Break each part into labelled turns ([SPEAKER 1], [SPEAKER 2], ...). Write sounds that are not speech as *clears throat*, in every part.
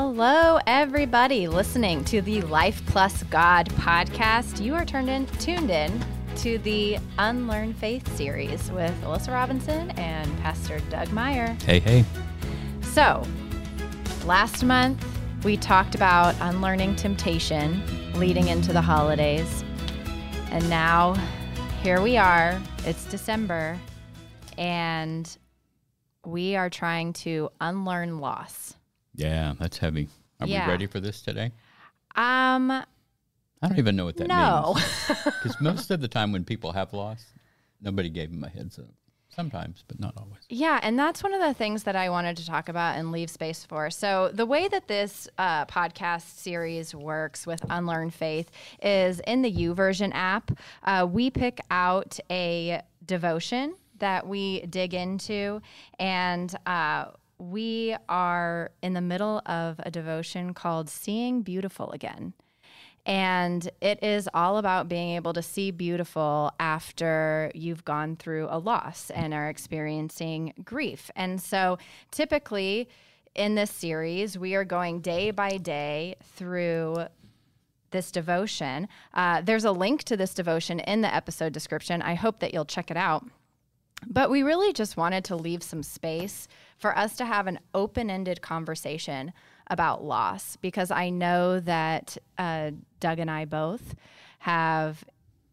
[SPEAKER 1] Hello, everybody listening to the Life Plus God podcast. You are turned in, tuned in to the Unlearn Faith series with Alyssa Robinson and Pastor Doug Meyer.
[SPEAKER 2] Hey, hey.
[SPEAKER 1] So, last month we talked about unlearning temptation leading into the holidays. And now here we are. It's December and we are trying to unlearn loss.
[SPEAKER 2] Yeah, that's heavy. Are
[SPEAKER 1] Yeah.
[SPEAKER 2] we ready for this today?
[SPEAKER 1] Um,
[SPEAKER 2] I don't even know what that
[SPEAKER 1] no.
[SPEAKER 2] means. *laughs* Because most of the time when people have lost, nobody gave them a heads up. Sometimes, but not always.
[SPEAKER 1] Yeah, and that's one of the things that I wanted to talk about and leave space for. So, the way that this uh, podcast series works with Unlearn Faith is in the YouVersion app, uh, we pick out a devotion that we dig into, and uh, we are in the middle of a devotion called Seeing Beautiful Again. And it is all about being able to see beautiful after you've gone through a loss and are experiencing grief. And so typically in this series, we are going day by day through this devotion. Uh, there's a link to this devotion in the episode description. I hope that you'll check it out. But we really just wanted to leave some space for us to have an open ended conversation about loss because I know that uh, Doug and I both have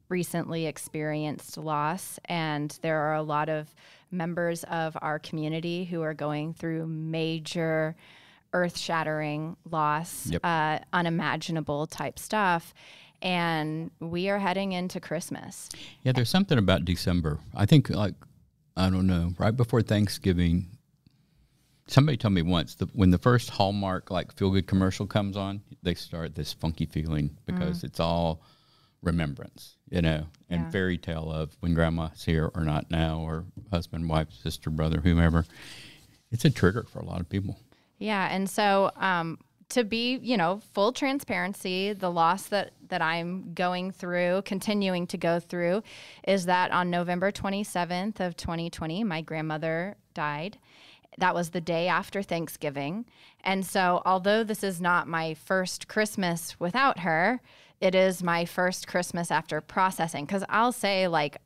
[SPEAKER 1] recently experienced loss, and there are a lot of members of our community who are going through major earth shattering loss,
[SPEAKER 2] Yep.
[SPEAKER 1] uh, unimaginable type stuff. And we are heading into Christmas.
[SPEAKER 2] Yeah, there's something about December. I think, like, I don't know, right before Thanksgiving, somebody told me once that when the first Hallmark, like, feel good commercial comes on, they start this funky feeling because it's all remembrance, you know, and
[SPEAKER 1] Yeah.
[SPEAKER 2] fairy tale of when grandma's here or not now, or husband, wife, sister, brother, whomever. It's a trigger for a lot of people.
[SPEAKER 1] Yeah, and so um, to be, you know, full transparency, the loss that that I'm going through, continuing to go through, is that on November 27th of 2020, my grandmother died. That was the day after Thanksgiving, and so although this is not my first Christmas without her, it is my first Christmas after processing. Because I'll say, like,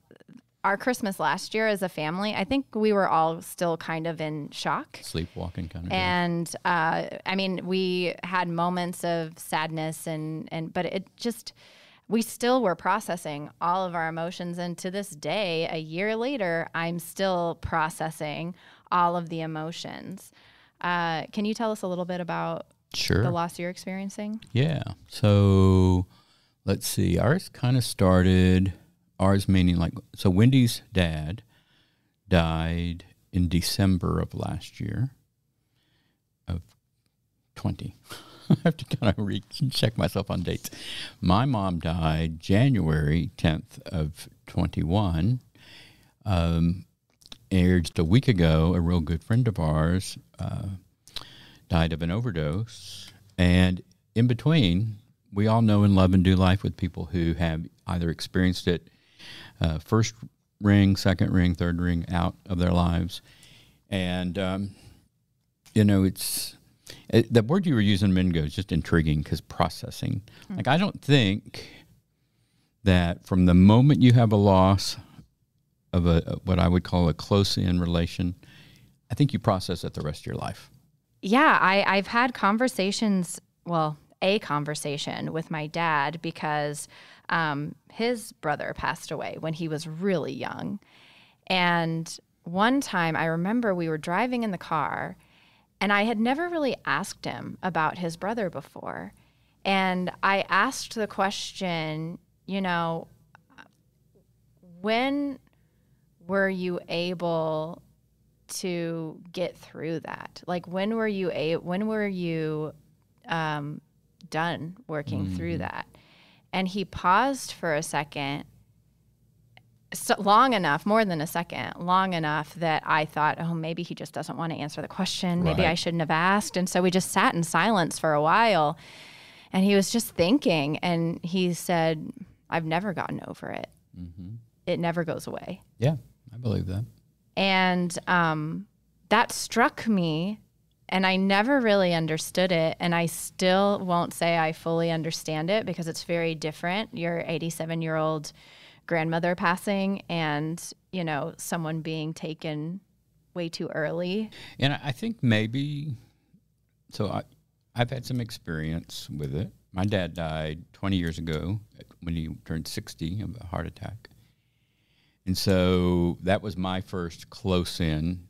[SPEAKER 1] our Christmas last year as a family, I think we were all still kind of in shock.
[SPEAKER 2] Sleepwalking kind of.
[SPEAKER 1] And uh, I mean, we had moments of sadness, and and but it just we still were processing all of our emotions, and to this day, a year later, I'm still processing all of the emotions. Uh, can you tell us a little bit about
[SPEAKER 2] Sure.
[SPEAKER 1] the loss you're experiencing?
[SPEAKER 2] Yeah. So let's see. Ours kind of started, ours meaning like, so Wendy's dad died in December of last year of 20. *laughs* I have to kind of re- check myself on dates. My mom died January 10th of 21. Um, and just a week ago, a real good friend of ours uh, died of an overdose. And in between, we all know and love and do life with people who have either experienced it uh, first ring, second ring, third ring out of their lives. And, um, you know, it's it, the word you were using, Mingo, is just intriguing because processing. Like, I don't think that from the moment you have a loss of a what I would call a close in relation, I think you process it the rest of your life.
[SPEAKER 1] Yeah, I, I've had conversations, well, a conversation with my dad because um, his brother passed away when he was really young. And one time I remember we were driving in the car and I had never really asked him about his brother before. And I asked the question, you know, when were you able to get through that? Like when were you a when were you um, done working through that? And he paused for a second, so long enough, more than a second, long enough that I thought, oh, maybe he just doesn't want to answer the question. Maybe I shouldn't have asked. And so we just sat in silence for a while. And he was just thinking, and he said, I've never gotten over it. It never goes away.
[SPEAKER 2] Yeah, believe that.
[SPEAKER 1] And um, that struck me and I never really understood it. And I still won't say I fully understand it because it's very different. Your 87 year old grandmother passing and, you know, someone being taken way too early.
[SPEAKER 2] And I think maybe, so I, I've had some experience with it. My dad died 20 years ago when he turned 60 of a heart attack. And so that was my first close in.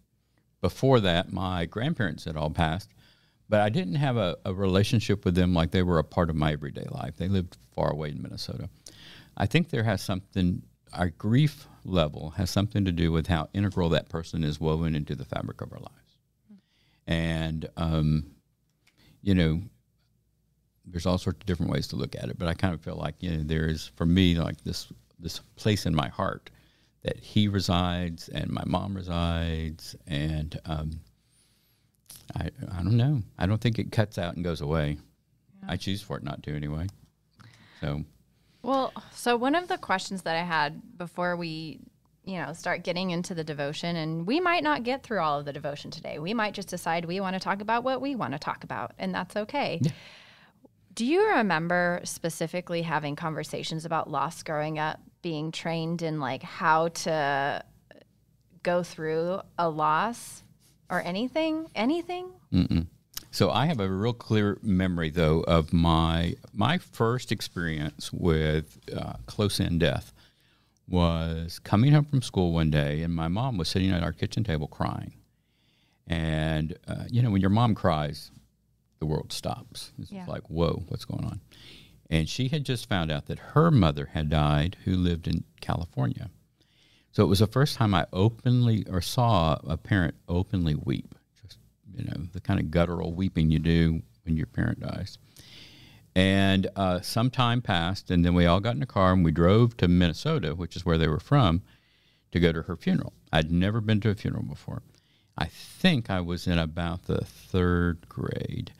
[SPEAKER 2] Before that, my grandparents had all passed, but I didn't have a, a relationship with them like they were a part of my everyday life. They lived far away in Minnesota. I think there has something, our grief level has something to do with how integral that person is woven into the fabric of our lives. And, um, you know, there's all sorts of different ways to look at it, but I kind of feel like, you know, there is, for me, like this, this place in my heart that he resides and my mom resides. And, um, I, I don't know. I don't think it cuts out and goes away. I choose for it not to anyway. So,
[SPEAKER 1] Well, so one of the questions that I had before we, you know, start getting into the devotion, and we might not get through all of the devotion today. We might just decide we want to talk about what we want to talk about, and that's okay. Do you remember specifically having conversations about loss growing up, being trained in like how to go through a loss or anything? Anything?
[SPEAKER 2] So I have a real clear memory, though, of my my first experience with uh, close in death was coming home from school one day, and my mom was sitting at our kitchen table crying. And uh, you know, when your mom cries, the world stops. It's
[SPEAKER 1] Yeah.
[SPEAKER 2] like, whoa, what's going on? And she had just found out that her mother had died, who lived in California. So it was the first time I openly or saw a parent openly weep. Just you know, the kind of guttural weeping you do when your parent dies. And uh, some time passed, and then we all got in a car and we drove to Minnesota, which is where they were from, to go to her funeral. I'd never been to a funeral before. I think I was in about the third grade.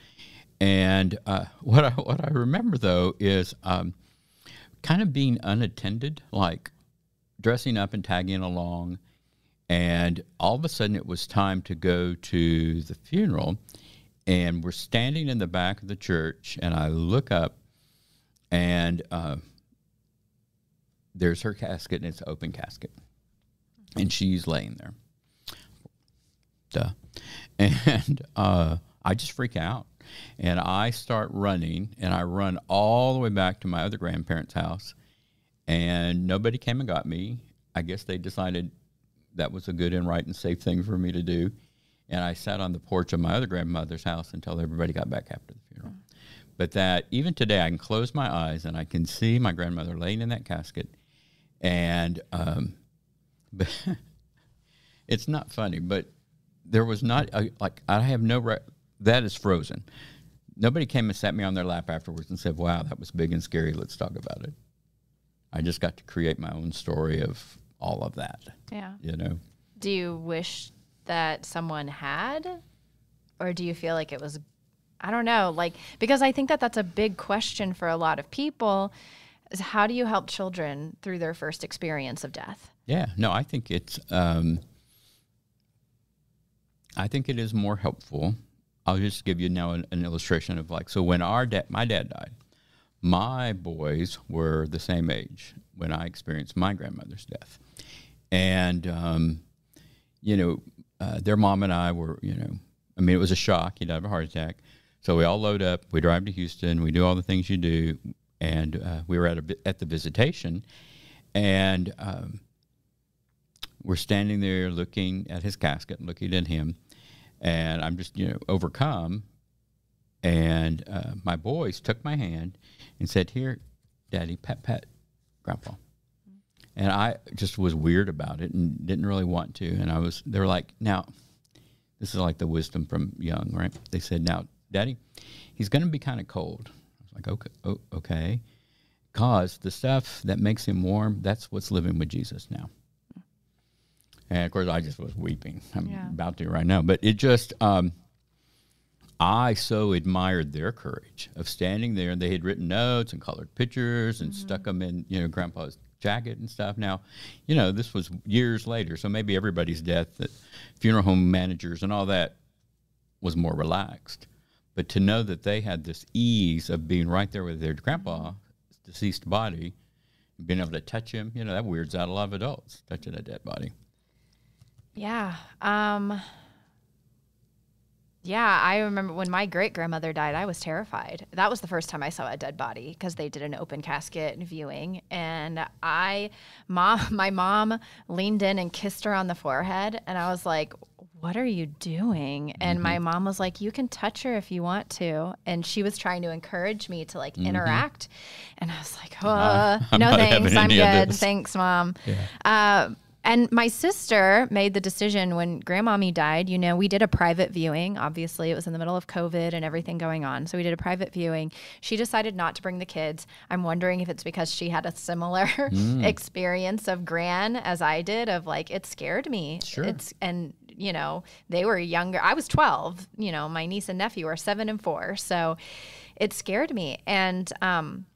[SPEAKER 2] And uh, *laughs* what I what I remember though is um, kind of being unattended, like dressing up and tagging along. And all of a sudden, it was time to go to the funeral. And we're standing in the back of the church, and I look up, and uh, there's her casket, and it's an open casket. And she's laying there. Duh. *laughs* And uh, I just freak out. And I start running, and I run all the way back to my other grandparents' house and nobody came and got me. I guess they decided that was a good and right and safe thing for me to do. And I sat on the porch of my other grandmother's house until everybody got back after the funeral. But that even today, I can close my eyes and I can see my grandmother laying in that casket. And um, *laughs* it's not funny, but there was not a, like I have no re- that is frozen. Nobody came and sat me on their lap afterwards and said, "Wow, that was big and scary. Let's talk about it." I just got to create my own story of all of that.
[SPEAKER 1] Yeah.
[SPEAKER 2] You know,
[SPEAKER 1] Do you wish that someone had? Or do you feel like it was, I don't know, like, because I think that that's a big question for a lot of people is how do you help children through their first experience of death?
[SPEAKER 2] yeah. No, I think it's. Um, I think it is more helpful. I'll just give you now an, an illustration of like so when our dad, my dad died, my boys were the same age when I experienced my grandmother's death, and um, you know, uh, their mom and I were, you know, I mean, it was a shock. He died of a heart attack. So we all load up. We drive to Houston. We do all the things you do, and uh, we were at a at the visitation, and um, we're standing there looking at his casket, looking at him, and I'm just you know overcome. And uh, my boys took my hand and said, "Here, Daddy, pet, pet, Grandpa." And I just was weird about it and didn't really want to. And I was, they were like, "Now, this is like the wisdom from young, right?" They said, "Now, Daddy, he's going to be kind of cold." I was like, "Okay, oh, okay," cause the stuff that makes him warm, that's what's living with Jesus now. And of course, I just was weeping. I'm
[SPEAKER 1] Yeah.
[SPEAKER 2] about to right now, but it just, um, I so admired their courage of standing there, and they had written notes and colored pictures and stuck them in, you know, Grandpa's jacket and stuff. Now, you know, this was years later, so maybe everybody's death, that funeral home managers and all that was more relaxed. But to know that they had this ease of being right there with their grandpa, deceased body, being able to touch him, you know, that weirds out a lot of adults touching a dead body.
[SPEAKER 1] Yeah. Um, yeah, I remember when my great grandmother died, I was terrified. That was the first time I saw a dead body because they did an open casket viewing. And I, mom, *laughs* my mom leaned in and kissed her on the forehead. And I was like, what are you doing? And mm-hmm. my mom was like, you can touch her if you want to. And she was trying to encourage me to like mm-hmm. interact. And I was like, oh, uh, *laughs* no thanks. I'm good. Thanks, mom. Yeah. Uh, and my sister made the decision when grandmommy died. You know, we did a private viewing. Obviously, it was in the middle of COVID and everything going on. So we did a private viewing. She decided not to bring the kids. I'm wondering if it's because she had a similar *laughs* mm. experience of Gran as I did, of like, it scared me.
[SPEAKER 2] Sure.
[SPEAKER 1] It's, and, you know, they were younger. I was 12. You know, my niece and nephew are seven and four. So it scared me. And, um,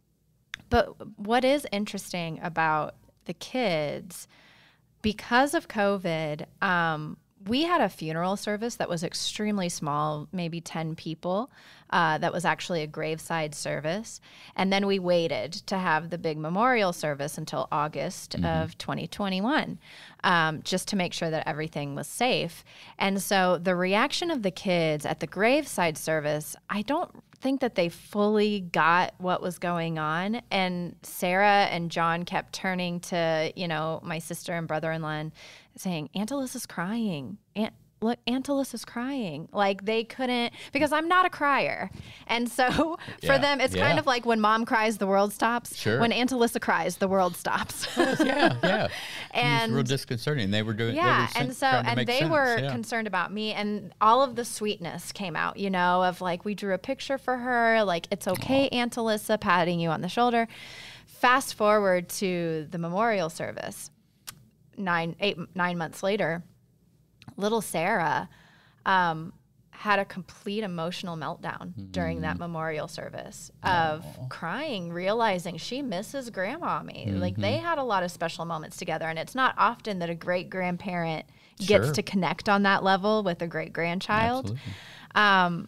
[SPEAKER 1] but what is interesting about the kids, because of COVID, um, we had a funeral service that was extremely small, maybe 10 people. Uh, that was actually a graveside service. And then we waited to have the big memorial service until August mm-hmm. of 2021, um, just to make sure that everything was safe. And so the reaction of the kids at the graveside service, I don't think that they fully got what was going on. And Sarah and John kept turning to, you know, my sister and brother in law saying, Aunt Alyssa's crying. Aunt, look, Aunt is crying. Like they couldn't, because I'm not a crier. And so *laughs* yeah, for them, it's yeah. kind of like when mom cries, the world stops.
[SPEAKER 2] Sure.
[SPEAKER 1] When Aunt Alyssa cries, the world stops. *laughs*
[SPEAKER 2] Oh, yeah, yeah. *laughs* and real disconcerting. They were doing,
[SPEAKER 1] yeah.
[SPEAKER 2] Were
[SPEAKER 1] and so, and they
[SPEAKER 2] sense.
[SPEAKER 1] were
[SPEAKER 2] yeah.
[SPEAKER 1] concerned about me and all of the sweetness came out, you know, of like, we drew a picture for her, like, it's okay, Aww. Aunt Alyssa, patting you on the shoulder. Fast forward to the memorial service nine, eight, nine months later, little Sarah um, had a complete emotional meltdown mm-hmm. during that memorial service of Aww. crying, realizing she misses grandmommy. Mm-hmm. Like they had a lot of special moments together, and it's not often that a great grandparent sure. gets to connect on that level with a great grandchild. Um,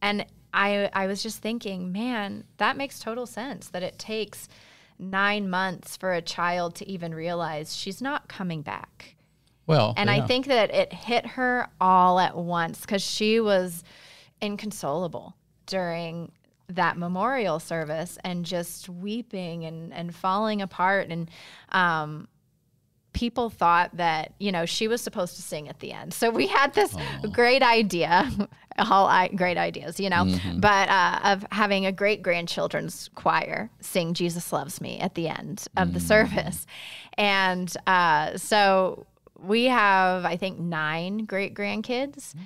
[SPEAKER 1] and I, I was just thinking, man, that makes total sense that it takes nine months for a child to even realize she's not coming back.
[SPEAKER 2] Well,
[SPEAKER 1] and yeah. I think that it hit her all at once because she was inconsolable during that memorial service and just weeping and, and falling apart. And um, people thought that, you know, she was supposed to sing at the end. So we had this great idea *laughs* all I, great ideas, you know, mm-hmm. but uh, of having a great grandchildren's choir sing Jesus Loves Me at the end of mm-hmm. the mm. service. And uh, so we have, I think, nine great grandkids. Mm-hmm.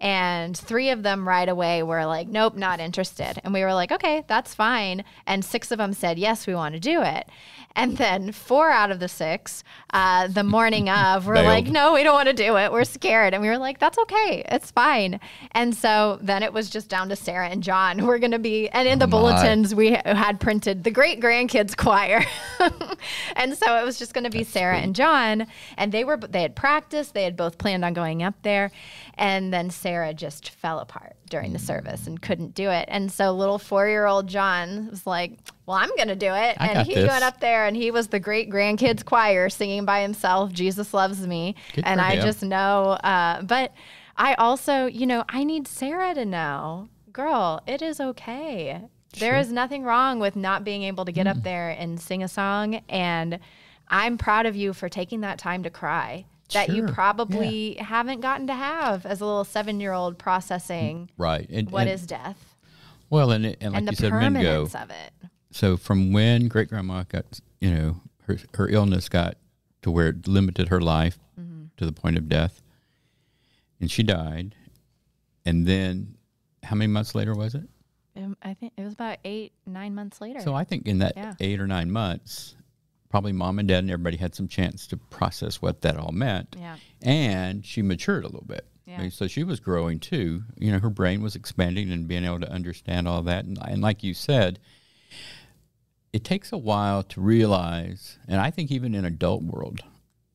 [SPEAKER 1] And three of them right away were like, nope, not interested. And we were like, okay, that's fine. And six of them said, yes, we want to do it. And then four out of the six, uh, the morning *laughs* of, were like, no, we don't want to do it. We're scared. And we were like, that's okay. It's fine. And so then it was just down to Sarah and John. *laughs* We're going to be, and in the oh bulletins, we had printed the great grandkids choir. *laughs* and so it was just going to be that's Sarah sweet. and John. And they were, they had practiced, they had both planned on going up there. And then Sarah just fell apart during the service and couldn't do it. And so little four year old John was like, Well, I'm going to do it.
[SPEAKER 2] I
[SPEAKER 1] and he
[SPEAKER 2] this.
[SPEAKER 1] went up there and he was the great grandkids choir singing by himself, Jesus Loves Me.
[SPEAKER 2] Good
[SPEAKER 1] and I
[SPEAKER 2] him.
[SPEAKER 1] just know, uh, but I also, you know, I need Sarah to know, girl, it is okay. Sure. There is nothing wrong with not being able to get mm. up there and sing a song. And I'm proud of you for taking that time to cry that sure. you probably yeah. haven't gotten to have as a little seven year old processing
[SPEAKER 2] right
[SPEAKER 1] and, what and, is death
[SPEAKER 2] well and, and like
[SPEAKER 1] and
[SPEAKER 2] you said Mingo,
[SPEAKER 1] of it
[SPEAKER 2] so from when great grandma got you know her, her illness got to where it limited her life mm-hmm. to the point of death and she died and then how many months later was it
[SPEAKER 1] um, i think it was about eight nine months later
[SPEAKER 2] so i think in that yeah. eight or nine months probably mom and dad and everybody had some chance to process what that all meant.
[SPEAKER 1] Yeah.
[SPEAKER 2] And she matured a little bit.
[SPEAKER 1] Yeah.
[SPEAKER 2] So she was growing too. You know, her brain was expanding and being able to understand all that. And, and like you said, it takes a while to realize, and I think even in adult world,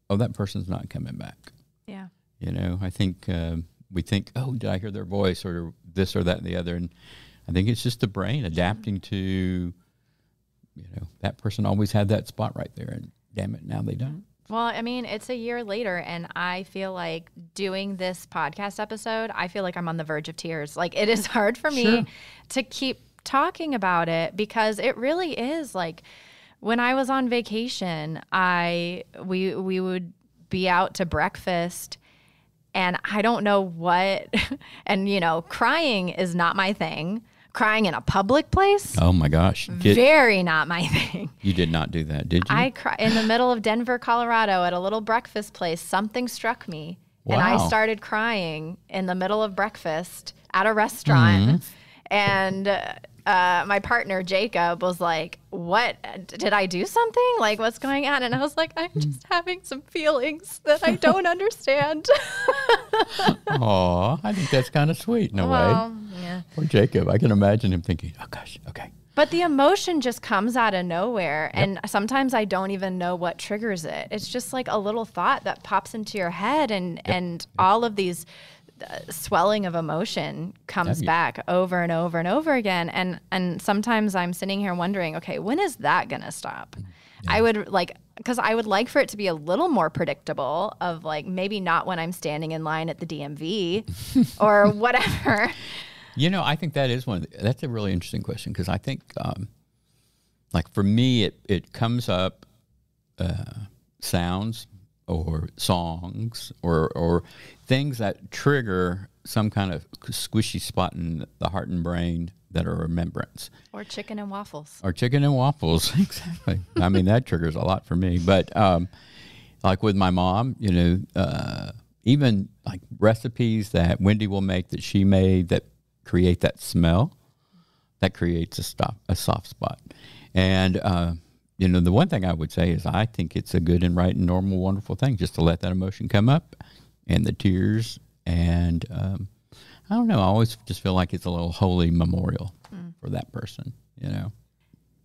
[SPEAKER 2] oh, that person's not coming back.
[SPEAKER 1] Yeah.
[SPEAKER 2] You know, I think uh, we think, oh, did I hear their voice or this or that and the other? And I think it's just the brain adapting to, you know, that person always had that spot right there, and damn it, now they don't. Mm-hmm.
[SPEAKER 1] Well, I mean, it's a year later, and I feel like doing this podcast episode, I feel like I'm on the verge of tears. Like, it is *laughs* hard for me
[SPEAKER 2] Sure.
[SPEAKER 1] to keep talking about it because it really is like when I was on vacation, I we we would be out to breakfast and I don't know what *laughs* and you know, crying is not my thing. Crying in a public place,
[SPEAKER 2] Oh my gosh, did,
[SPEAKER 1] very not my *laughs* thing.
[SPEAKER 2] you did not do that, did you?
[SPEAKER 1] I cry in the middle of Denver, Colorado, at a little breakfast place. Something struck me, and I started crying in the middle of breakfast at a restaurant.
[SPEAKER 2] Mm-hmm.
[SPEAKER 1] And uh, my partner Jacob was like, "What did I do something? Like, what's going on?" And I was like, "I'm
[SPEAKER 2] Hmm.
[SPEAKER 1] just having some feelings that I don't *laughs* understand."
[SPEAKER 2] Aw, I think that's kind of sweet in a way.
[SPEAKER 1] well, yeah.
[SPEAKER 2] Poor Jacob. I can imagine him thinking, oh gosh, okay.
[SPEAKER 1] But the emotion just comes out of nowhere. And sometimes I don't even know what triggers it. It's just like a little thought that pops into your head, and, and all of these uh, swelling of emotion comes
[SPEAKER 2] Yeah.
[SPEAKER 1] back over and over and over again. And, and sometimes I'm sitting here wondering, okay, when is that going to stop? I would like, because I would like for it to be a little more predictable, of like maybe not when I'm standing in line at the DMV *laughs* or whatever.
[SPEAKER 2] You know, I think that is one. Of the, that's a really interesting question because I think, um, like for me, it it comes up uh, sounds or songs or or things that trigger some kind of squishy spot in the heart and brain that are remembrance.
[SPEAKER 1] Or chicken and waffles.
[SPEAKER 2] Or chicken and waffles, *laughs* exactly. I mean, that triggers a lot for me. But um, like with my mom, you know, uh, even like recipes that Wendy will make that she made that create that smell, that creates a stop a soft spot. And uh, you know, the one thing I would say is I think it's a good and right and normal, wonderful thing just to let that emotion come up, and the tears, and um, I don't know. I always just feel like it's a little holy memorial for that person. You know.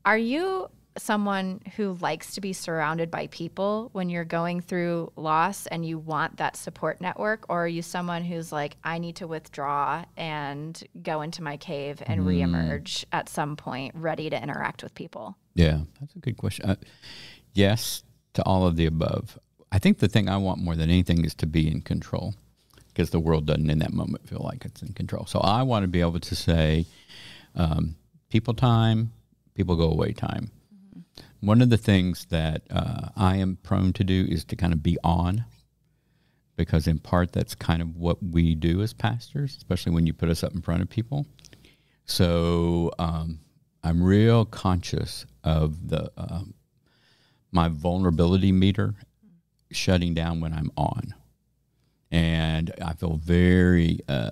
[SPEAKER 1] Are you someone who likes to be surrounded by people when you're going through loss and you want that support network? Or are you someone who's like, I need to withdraw and go into my cave and reemerge at some point, ready to interact with people?
[SPEAKER 2] Yeah, that's a good question. Uh, yes to all of the above. I think the thing I want more than anything is to be in control because the world doesn't in that moment feel like it's in control. So I want to be able to say, um, people time, people go away time. One of the things that uh, I am prone to do is to kind of be on because, in part, that's kind of what we do as pastors, especially when you put us up in front of people. So um, I'm real conscious of the um, my vulnerability meter shutting down when I'm on, and I feel very uh,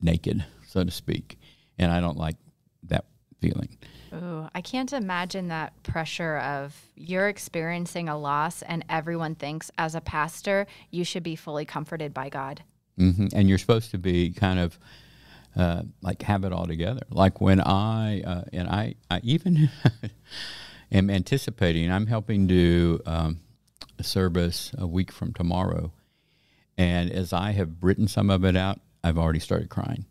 [SPEAKER 2] naked, so to speak, and I don't like that feeling.
[SPEAKER 1] Ooh, I can't imagine that pressure of you're experiencing a loss and everyone thinks as a pastor you should be fully comforted by God.
[SPEAKER 2] hmm And you're supposed to be kind of uh, like have it all together. Like when I uh, and I, I even *laughs* am anticipating. I'm helping do um, a service a week from tomorrow, and as I have written some of it out, I've already started crying.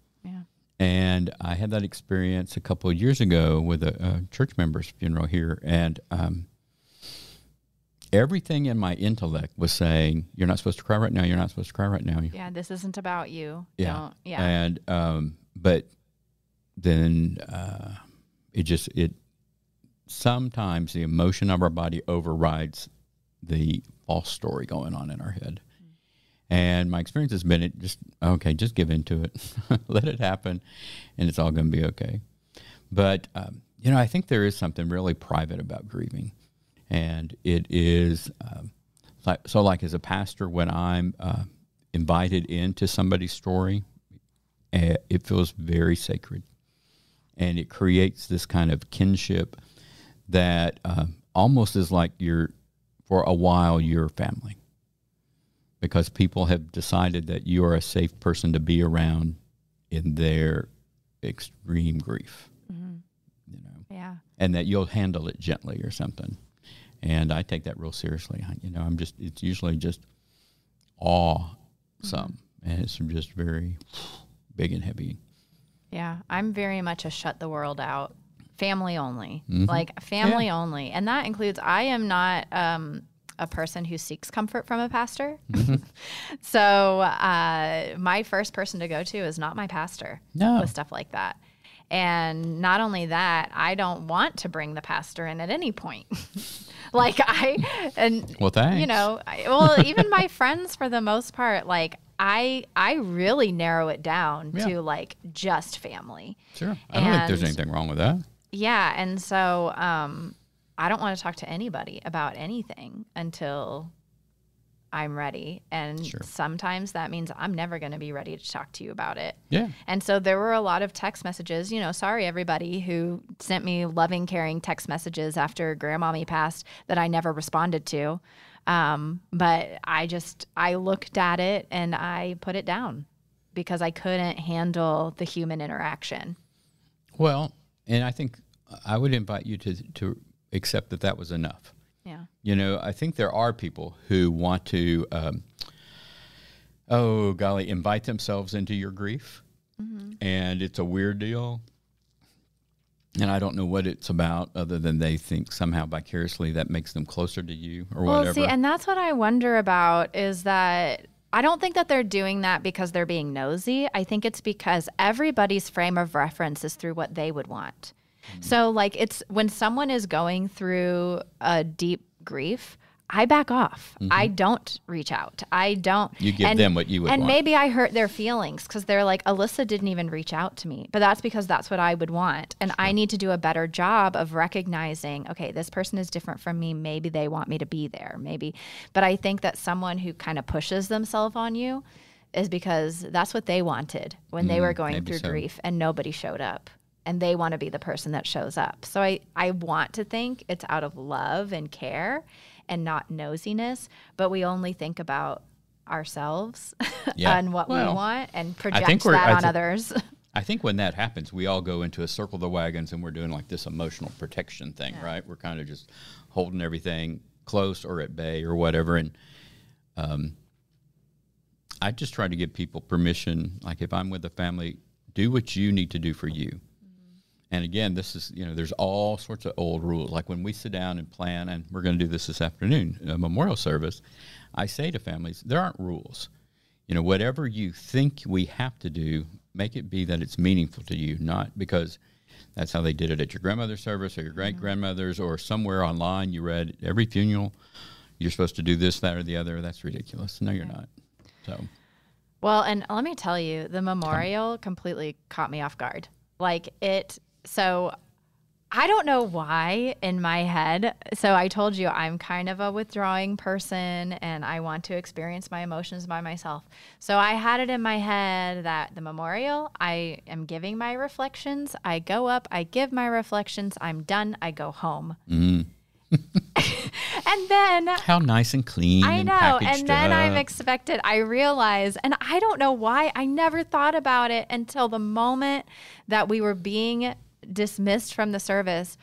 [SPEAKER 2] And I had that experience a couple of years ago with a, a church member's funeral here, and um, everything in my intellect was saying, "You're not supposed to cry right now. You're not supposed to cry right now.
[SPEAKER 1] Yeah, this isn't about you.
[SPEAKER 2] Yeah.
[SPEAKER 1] Don't, yeah.
[SPEAKER 2] And um, but then uh, it just it sometimes the emotion of our body overrides the false story going on in our head. And my experience has been it just okay, just give into it, *laughs* let it happen, and it's all going to be okay. But um, you know, I think there is something really private about grieving, and it is um, so. Like as a pastor, when I'm uh, invited into somebody's story, uh, it feels very sacred, and it creates this kind of kinship that uh, almost is like you're for a while your family because people have decided that you are a safe person to be around in their extreme grief mm-hmm. you know
[SPEAKER 1] yeah.
[SPEAKER 2] and that you'll handle it gently or something. And i take that real seriously. I, you know i'm just it's usually just awe some mm-hmm. and it's just very big and heavy.
[SPEAKER 1] Yeah, I'm very much a shut the world out, family only, mm-hmm. like family
[SPEAKER 2] Yeah.
[SPEAKER 1] only, and that includes I am not um, a person who seeks comfort from a pastor. *laughs* so uh, my first person to go to is not my pastor
[SPEAKER 2] No.
[SPEAKER 1] with stuff like that. And not only that, I don't want to bring the pastor in at any point. *laughs* like I and
[SPEAKER 2] Well, thanks.
[SPEAKER 1] you know, I, well, even my *laughs* friends for the most part, like I I really narrow it down
[SPEAKER 2] Yeah.
[SPEAKER 1] to like just family.
[SPEAKER 2] Sure. I don't think there's anything wrong with that.
[SPEAKER 1] Yeah, and so um I don't want to talk to anybody about anything until I'm ready. And
[SPEAKER 2] Sure.
[SPEAKER 1] sometimes that means I'm never going to be ready to talk to you about it.
[SPEAKER 2] Yeah.
[SPEAKER 1] And so there were a lot of text messages, you know, sorry everybody who sent me loving, caring text messages after grandmommy passed that I never responded to. Um, but I just, I looked at it and I put it down because I couldn't handle the human interaction.
[SPEAKER 2] Well, and I think I would invite you to to accept that that was enough.
[SPEAKER 1] Yeah.
[SPEAKER 2] You know, I think there are people who want to, um, oh golly, invite themselves into your grief, and it's a weird deal. And I don't know what it's about, other than they think somehow vicariously that makes them closer to you or
[SPEAKER 1] Well,
[SPEAKER 2] whatever.
[SPEAKER 1] see, and that's what I wonder about is that I don't think that they're doing that because they're being nosy. I think it's because everybody's frame of reference is through what they would want.
[SPEAKER 2] Mm-hmm.
[SPEAKER 1] So, like, it's when someone is going through a deep grief, I back off. I don't reach out. I don't.
[SPEAKER 2] Mm-hmm. You give them what you would
[SPEAKER 1] And
[SPEAKER 2] want.
[SPEAKER 1] maybe I hurt their feelings because they're like, Alyssa didn't even reach out to me. But that's because that's what I would want. And I need to do a better job of recognizing, okay, this person is different from me. Maybe they want me to be there. Maybe. But I think that someone who kind of pushes themselves on you is because that's what they wanted when they were going
[SPEAKER 2] Mm,
[SPEAKER 1] through
[SPEAKER 2] so.
[SPEAKER 1] grief and nobody showed up. And they want to be the person that shows up. So I, I want to think it's out of love and care and not nosiness, but we only think about ourselves *laughs*
[SPEAKER 2] Yeah.
[SPEAKER 1] and what
[SPEAKER 2] Well,
[SPEAKER 1] we want and project
[SPEAKER 2] think we're-
[SPEAKER 1] that
[SPEAKER 2] I
[SPEAKER 1] on
[SPEAKER 2] thi-
[SPEAKER 1] others. *laughs*
[SPEAKER 2] I think when that happens, we all go into a circle of the wagons and we're doing like this emotional protection thing, right? We're kind of just holding everything close or at bay or whatever. And um, I just try to give people permission. Like if I'm with a family, do what you need to do for you. And again, this is, you know, there's all sorts of old rules. Like when we sit down and plan, and we're going to do this this afternoon, a memorial service, I say to families, there aren't rules. You know, whatever you think we have to do, make it be that it's meaningful to you, not because that's how they did it at your grandmother's service or your mm-hmm. great grandmother's or somewhere online you read every funeral, you're supposed to do this, that, or the other. That's ridiculous. No, you're not. So,
[SPEAKER 1] well, and let me tell you, the memorial completely caught me off guard. Like it, so I don't know why in my head. So I told you I'm kind of a withdrawing person and I want to experience my emotions by myself. So I had it in my head that the memorial, I am giving my reflections. I go up, I give my reflections, I'm done, I go home.
[SPEAKER 2] mm, *laughs*
[SPEAKER 1] And then
[SPEAKER 2] how nice and clean.
[SPEAKER 1] I know.
[SPEAKER 2] packaged
[SPEAKER 1] And then I'm expected, I realize, and I don't know why, I never thought about it until the moment that we were being dismissed from the service.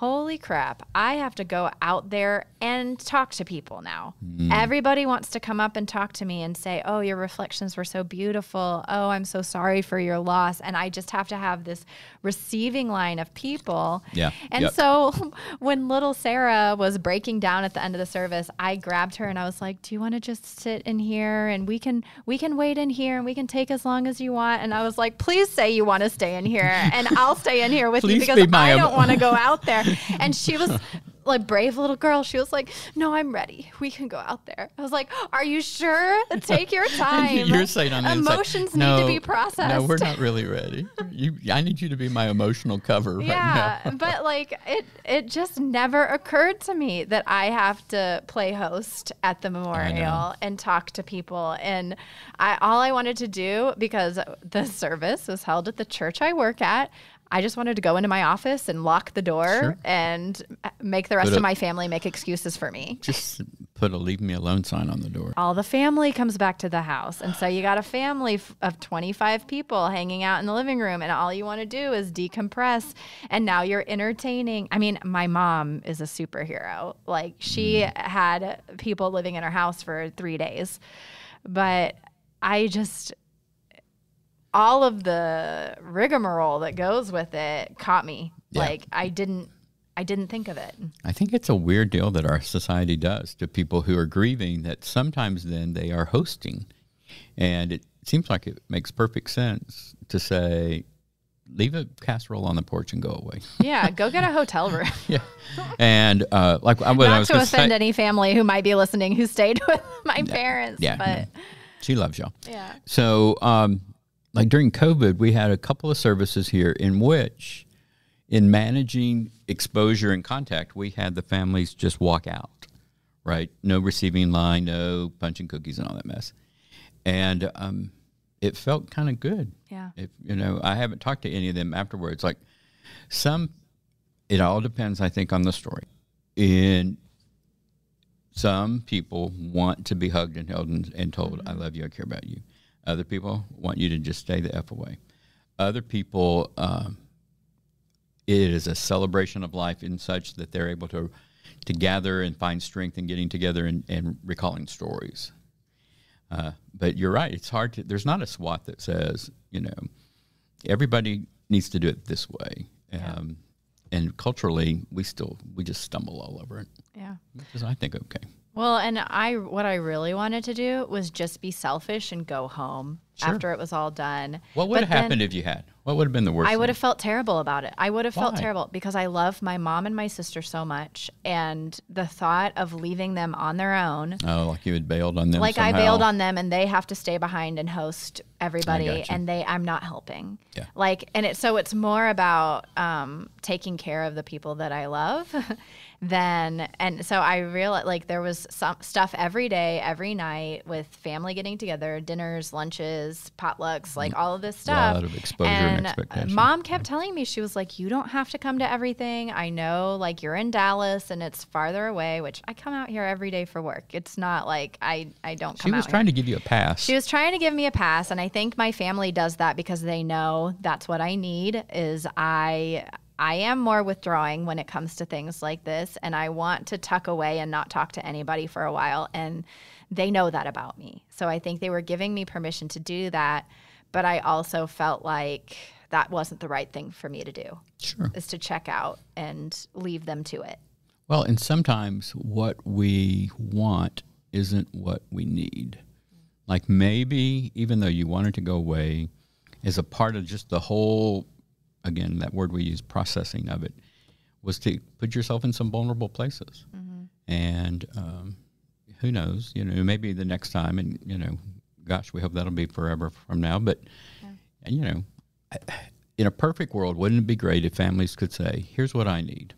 [SPEAKER 1] Holy crap, I have to go out there and talk to people now.
[SPEAKER 2] Mm.
[SPEAKER 1] Everybody wants to come up and talk to me and say, Oh, your reflections were so beautiful. Oh, I'm so sorry for your loss. And I just have to have this receiving line of people.
[SPEAKER 2] Yeah.
[SPEAKER 1] And
[SPEAKER 2] Yep.
[SPEAKER 1] so *laughs* when little Sarah was breaking down at the end of the service, I grabbed her and I was like, "Do you want to just sit in here and we can we can wait in here and we can take as long as you want?" And I was like, "Please say you want to stay in here and I'll stay in here with you because
[SPEAKER 2] be
[SPEAKER 1] I don't want to go *laughs* out there." *laughs* And she was like brave little girl. She was like, "No, I'm ready. We can go out there." I was like, "Are you sure? Take your *laughs* time."
[SPEAKER 2] You're saying on the
[SPEAKER 1] emotions
[SPEAKER 2] no,
[SPEAKER 1] need to be processed.
[SPEAKER 2] No, we're not really ready. You, I need you to be my emotional cover right
[SPEAKER 1] yeah,
[SPEAKER 2] now. *laughs*
[SPEAKER 1] but like it it just never occurred to me that I have to play host at the memorial and talk to people and I all I wanted to do because the service was held at the church I work at I just wanted to go into my office and lock the door
[SPEAKER 2] Sure.
[SPEAKER 1] and uh, make the rest
[SPEAKER 2] Put
[SPEAKER 1] of my family make excuses for me.
[SPEAKER 2] Just put a leave me alone sign on the door.
[SPEAKER 1] all the family comes back to the house. And so you got a family f- of 25 people hanging out in the living room, and all you want to do is decompress. And now you're entertaining. I mean, my mom is a superhero. Like, she hmm. had people living in her house for three days. But I just all of the rigmarole that goes with it caught me.
[SPEAKER 2] Yeah.
[SPEAKER 1] Like I didn't I didn't think of it.
[SPEAKER 2] I think it's a weird deal that our society does to people who are grieving that sometimes then they are hosting. And it seems like it makes perfect sense to say, leave a casserole on the porch and go away.
[SPEAKER 1] Yeah, go get a hotel room. *laughs*
[SPEAKER 2] yeah. And uh, like I, what I
[SPEAKER 1] Not
[SPEAKER 2] was
[SPEAKER 1] to offend
[SPEAKER 2] say,
[SPEAKER 1] any family who might be listening who stayed *laughs* with my parents.
[SPEAKER 2] yeah,
[SPEAKER 1] But
[SPEAKER 2] she loves y'all.
[SPEAKER 1] yeah.
[SPEAKER 2] So, um, like during COVID, we had a couple of services here in which, in managing exposure and contact, we had the families just walk out, right? No receiving line, no punching cookies and all that mess. And um, it felt kind of good.
[SPEAKER 1] Yeah.
[SPEAKER 2] If you know, I haven't talked to any of them afterwards. Like some, it all depends, I think, on the story. In some people want to be hugged and held and, and told, "I love you, I care about you." Other people want you to just stay the f away. Other people, um, it is a celebration of life in such that they're able to to gather and find strength in getting together and, and recalling stories. Uh, but you're right; it's hard to. There's not a SWAT that says, you know, everybody needs to do it this way. Um, and culturally, we still we just stumble all over it,
[SPEAKER 1] Yeah.
[SPEAKER 2] which is I think okay.
[SPEAKER 1] Well, and I what I really wanted to do was just be selfish and go home
[SPEAKER 2] Sure.
[SPEAKER 1] after it was all done.
[SPEAKER 2] What would
[SPEAKER 1] But
[SPEAKER 2] have happened if you had? What would have been the worst?
[SPEAKER 1] I would
[SPEAKER 2] thing?
[SPEAKER 1] have felt terrible about it. I would have felt terrible because I love my mom and my sister so much, and the thought of leaving them on their own,
[SPEAKER 2] Oh, like you had bailed on them.
[SPEAKER 1] like I bailed on them, and they have to stay behind and host everybody, and they I'm not helping.
[SPEAKER 2] Yeah.
[SPEAKER 1] Like, and it so it's more about um, taking care of the people that I love. *laughs* than and so I realized like there was some stuff every day, every night with family getting together, dinners, lunches, potlucks, like mm-hmm. all of this stuff.
[SPEAKER 2] lot of exposure and expectation.
[SPEAKER 1] Mom kept telling me she was like, "You don't have to come to everything. I know, like you're in Dallas and it's farther away, which I come out here every day for work. It's not like I I don't come out.
[SPEAKER 2] She was trying
[SPEAKER 1] here.
[SPEAKER 2] to give you a pass.
[SPEAKER 1] She was trying to give me a pass, and I think my family does that because they know that's what I need. Is I I am more withdrawing when it comes to things like this, and I want to tuck away and not talk to anybody for a while, and they know that about me. So I think they were giving me permission to do that, but I also felt like that wasn't the right thing for me to do.
[SPEAKER 2] sure.
[SPEAKER 1] Is to check out and leave them to it.
[SPEAKER 2] Well, and sometimes what we want isn't what we need. Like maybe even though you wanted to go away, as a part of just the whole, again, that word we use, processing of it, was to put yourself in some vulnerable places. And um, who knows, you know, maybe the next time, and, you know, gosh, we hope that'll be forever from now. But, and, you know, *sighs* in a perfect world, wouldn't it be great if families could say, here's what I need?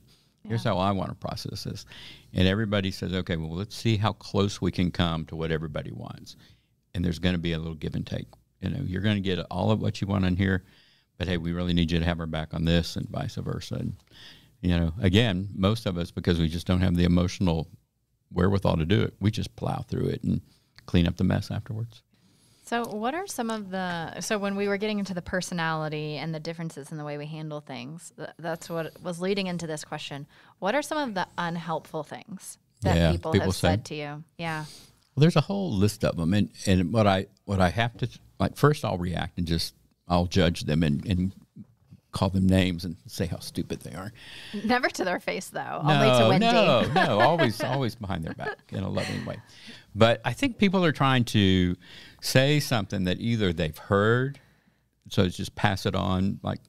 [SPEAKER 2] Here's how I want to process this. And everybody says, okay, well, let's see how close we can come to what everybody wants. And there's going to be a little give and take. You know, you're going to get all of what you want in here, but hey, we really need you to have our back on this and vice versa. And, you know, again, most of us, because we just don't have the emotional wherewithal to do it, we just plow through it and clean up the mess afterwards.
[SPEAKER 1] So, what are some of the so when we were getting into the personality and the differences in the way we handle things, th- that's what was leading into this question. What are some of the unhelpful things that
[SPEAKER 2] Yeah,
[SPEAKER 1] people,
[SPEAKER 2] people
[SPEAKER 1] have
[SPEAKER 2] say.
[SPEAKER 1] said to you? Yeah.
[SPEAKER 2] Well, there's a whole list of them, and and what I what I have to like first, I'll react and just I'll judge them and and call them names and say how stupid they are.
[SPEAKER 1] Never to their face though. only to Wendy.
[SPEAKER 2] no, no, always always behind their back in a loving way. But I think people are trying to say something that either they've heard, so it's just pass it on, like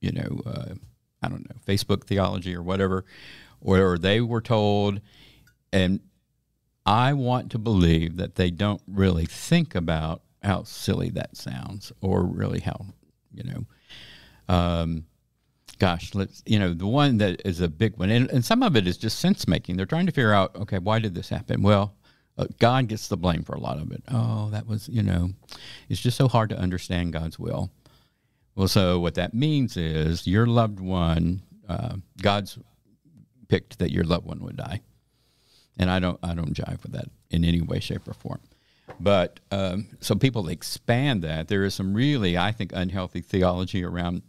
[SPEAKER 2] you know, uh, I don't know, Facebook theology or whatever, or they were told, and I want to believe that they don't really think about how silly that sounds, or really how, you know, um, gosh, let's, you know, the one that is a big one, and, and some of it is just sense making. They're trying to figure out, okay, why did this happen? Well, uh, God gets the blame for a lot of it. Oh, that was, you know, it's just so hard to understand God's will. Well, so what that means is your loved one, uh, God's picked that your loved one would die, and I don't, I don't jive with that in any way, shape, or form. But um, so people expand that. There is some really, I think, unhealthy theology around.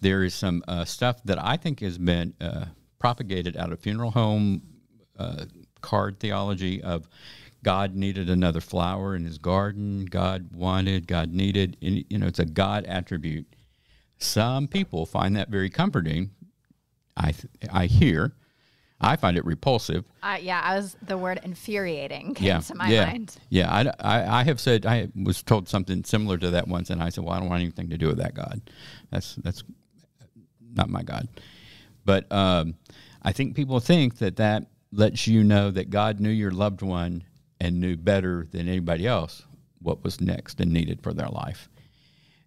[SPEAKER 2] There is some uh, stuff that I think has been uh, propagated out of funeral home uh, card theology of God needed another flower in his garden. God wanted, God needed. And, you know, it's a God attribute. Some people find that very comforting. I, th- I hear. I find it repulsive.
[SPEAKER 1] Uh, yeah, I was the word infuriating came
[SPEAKER 2] Yeah,
[SPEAKER 1] to my
[SPEAKER 2] yeah,
[SPEAKER 1] mind.
[SPEAKER 2] yeah. I, I, I have said I was told something similar to that once, and I said, "Well, I don't want anything to do with that God. That's that's not my God." But um, I think people think that that lets you know that God knew your loved one and knew better than anybody else what was next and needed for their life.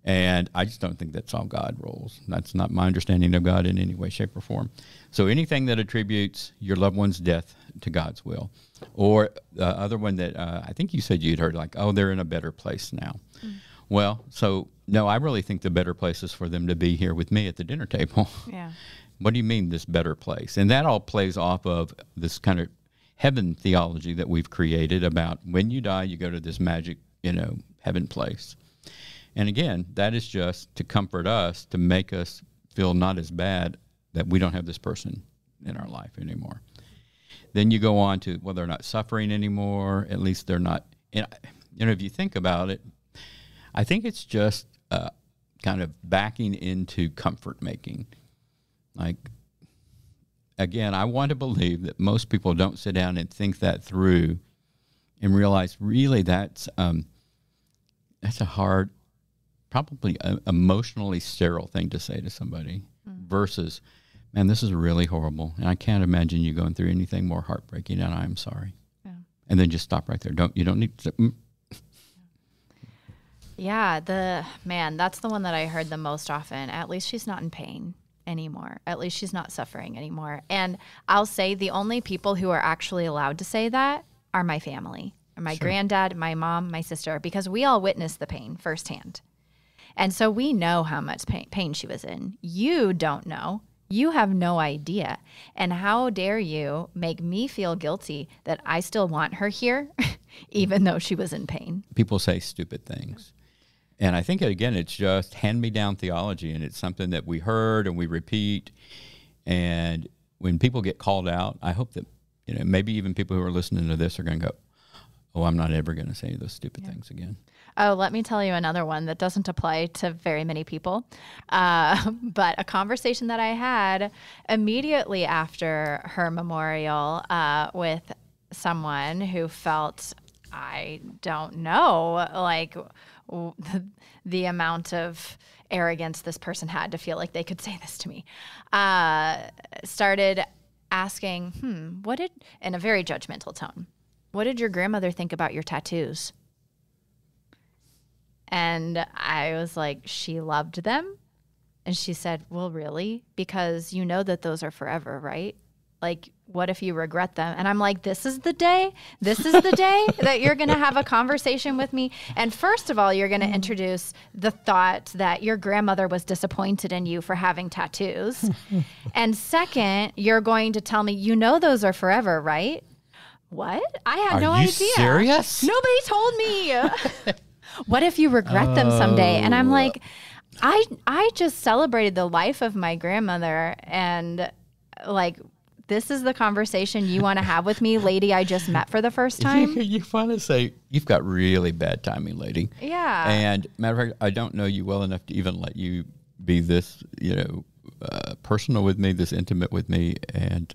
[SPEAKER 2] And I just don't think that's how God rolls. That's not my understanding of God in any way, shape, or form. So anything that attributes your loved one's death to God's will, or the other one that uh, I think you said you'd heard, like, oh, they're in a better place now. Well, so no, I really think the better place is for them to be here with me at the dinner table. *laughs*
[SPEAKER 1] Yeah.
[SPEAKER 2] what do you mean this better place? And that all plays off of this kind of heaven theology that we've created about when you die, you go to this magic, you know, heaven place. And again, that is just to comfort us, to make us feel not as bad that we don't have this person in our life anymore. Then you go on to, well, they're not suffering anymore. At least they're not. And, you know, if you think about it, I think it's just uh, kind of backing into comfort making. Like, again, I want to believe that most people don't sit down and think that through and realize really that's um, that's a hard, probably a, emotionally sterile thing to say to somebody versus, man, this is really horrible. And I can't imagine you going through anything more heartbreaking and I'm sorry.
[SPEAKER 1] Yeah.
[SPEAKER 2] And then just stop right there. Don't you don't need to mm,
[SPEAKER 1] Yeah, the man, that's the one that I heard the most often. At least she's not in pain anymore. At least she's not suffering anymore. And I'll say the only people who are actually allowed to say that are my family, my granddad, my mom, my sister, because we all witnessed the pain firsthand. And so we know how much pain, pain she was in. You don't know. You have no idea. And how dare you make me feel guilty that I still want her here, *laughs* even though she was in pain?
[SPEAKER 2] people say stupid things. And I think again, it's just hand me down theology, and it's something that we heard and we repeat. And when people get called out, I hope that you know maybe even people who are listening to this are going to go, "Oh, I'm not ever going to say those stupid things again."
[SPEAKER 1] Oh, let me tell you another one that doesn't apply to very many people. Uh, *laughs* but a conversation that I had immediately after her memorial uh, with someone who felt, I don't know, like w- *laughs* the, amount of arrogance this person had to feel like they could say this to me, uh, started asking, hmm, what did, in a very judgmental tone, what did your grandmother think about your tattoos? And I was like, she loved them. And she said, well, really? Because you know that those are forever, right? Like, what if you regret them? And I'm like, this is the day. This is the day *laughs* that you're going to have a conversation with me. And first of all, you're going to mm-hmm. introduce the thought that your grandmother was disappointed in you for having tattoos. *laughs* and second, you're going to tell me, you know, those are forever, right? What? I had
[SPEAKER 2] Are
[SPEAKER 1] no
[SPEAKER 2] you
[SPEAKER 1] idea.
[SPEAKER 2] serious?
[SPEAKER 1] Nobody told me. *laughs* what if you regret them someday? And I'm
[SPEAKER 2] Oh.
[SPEAKER 1] like, I I just celebrated the life of my grandmother and like this is the conversation you want to have with me, lady I just met for the first *laughs* time.
[SPEAKER 2] you want to say you've got really bad timing, lady.
[SPEAKER 1] Yeah.
[SPEAKER 2] And matter of fact, I don't know you well enough to even let you be this, you know, uh, personal with me, this intimate with me, and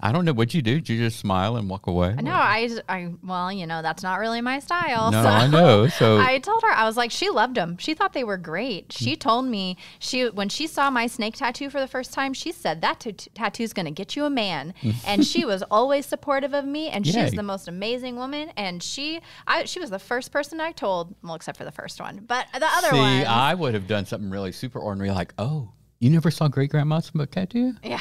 [SPEAKER 2] I don't know what you do. Did you just smile and walk away?
[SPEAKER 1] no, I, I, well, you know, that's not really my style.
[SPEAKER 2] No,
[SPEAKER 1] so
[SPEAKER 2] I know. *laughs* So
[SPEAKER 1] I told her I was like, she loved them. She thought they were great. She
[SPEAKER 2] Mm.
[SPEAKER 1] told me she when she saw my snake tattoo for the first time, she said that t- tattoo's going to get you a man. *laughs* and she was always supportive of me, and
[SPEAKER 2] Yay.
[SPEAKER 1] she's the most amazing woman. And she, I, she was the first person I told, well, except for the first one, but the other one
[SPEAKER 2] I would have done something really super ordinary, like, oh, you never saw great grandma's smoke tattoo?
[SPEAKER 1] yeah.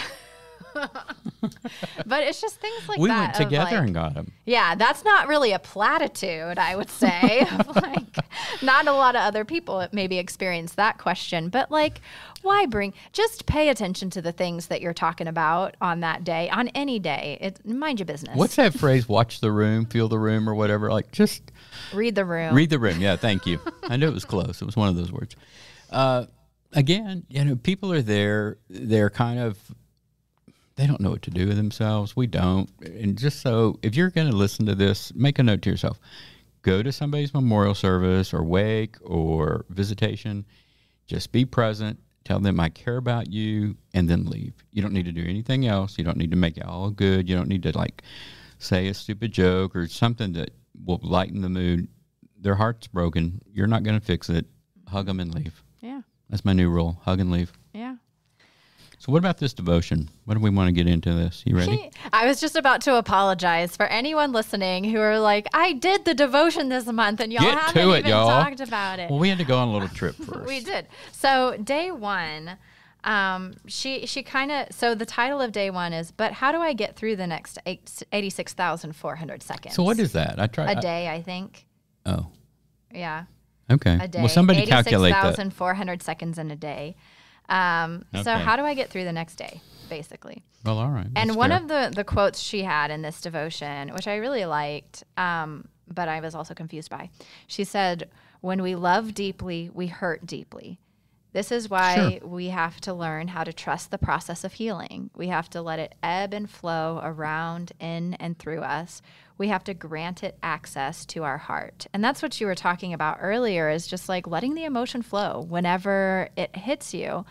[SPEAKER 1] *laughs* but it's just things like
[SPEAKER 2] we
[SPEAKER 1] that.
[SPEAKER 2] We
[SPEAKER 1] went
[SPEAKER 2] together
[SPEAKER 1] like-
[SPEAKER 2] and got them.
[SPEAKER 1] Yeah, that's not really a platitude, I would say. *laughs* like, not a lot of other people maybe experience that question, but like, why bring? Just pay attention to the things that you're talking about on that day, on any day. It mind your business.
[SPEAKER 2] What's that phrase? Watch the room, feel the room, or whatever. Like, just
[SPEAKER 1] read the room?
[SPEAKER 2] read the room. Yeah, thank you. I knew it was close. It was one of those words. Uh, again, you know, people are there. They're kind of they don't know what to do with themselves. We don't. And just so, if you're going to listen to this, make a note to yourself. Go to somebody's memorial service or wake or visitation. Just be present. Tell them I care about you, and then leave. You don't need to do anything else. You don't need to make it all good. You don't need to like say a stupid joke or something that will lighten the mood. Their heart's broken. You're not going to fix it. Hug them and leave.
[SPEAKER 1] Yeah.
[SPEAKER 2] That's my new rule. Hug and leave.
[SPEAKER 1] Yeah.
[SPEAKER 2] So, what about this devotion? What do we want to get into this? You ready?
[SPEAKER 1] I was just about to apologize for anyone listening who are like, I did the devotion this month and y'all
[SPEAKER 2] Get
[SPEAKER 1] haven't
[SPEAKER 2] to it,
[SPEAKER 1] even
[SPEAKER 2] y'all.
[SPEAKER 1] talked about it.
[SPEAKER 2] Well, we had to go on a little trip *laughs* first.
[SPEAKER 1] we did. So day one, um, she she kind of so the title of day one is, but how do I get through the next eight, 86,400 seconds?
[SPEAKER 2] So, what is that? I tried.
[SPEAKER 1] a day? I think.
[SPEAKER 2] oh,
[SPEAKER 1] Yeah,
[SPEAKER 2] okay.
[SPEAKER 1] a day.
[SPEAKER 2] Well, somebody calculate that.
[SPEAKER 1] 86,400 seconds in a day. Um, So how do I get through the next day, basically?
[SPEAKER 2] Well, all right.
[SPEAKER 1] And one
[SPEAKER 2] fair.
[SPEAKER 1] of the, the quotes she had in this devotion, which I really liked, um, but I was also confused by, she said, When we love deeply, we hurt deeply. This is why we have to learn how to trust the process of healing. We have to let it ebb and flow around, in, and through us. We have to grant it access to our heart. And that's what you were talking about earlier is just like letting the emotion flow whenever it hits you.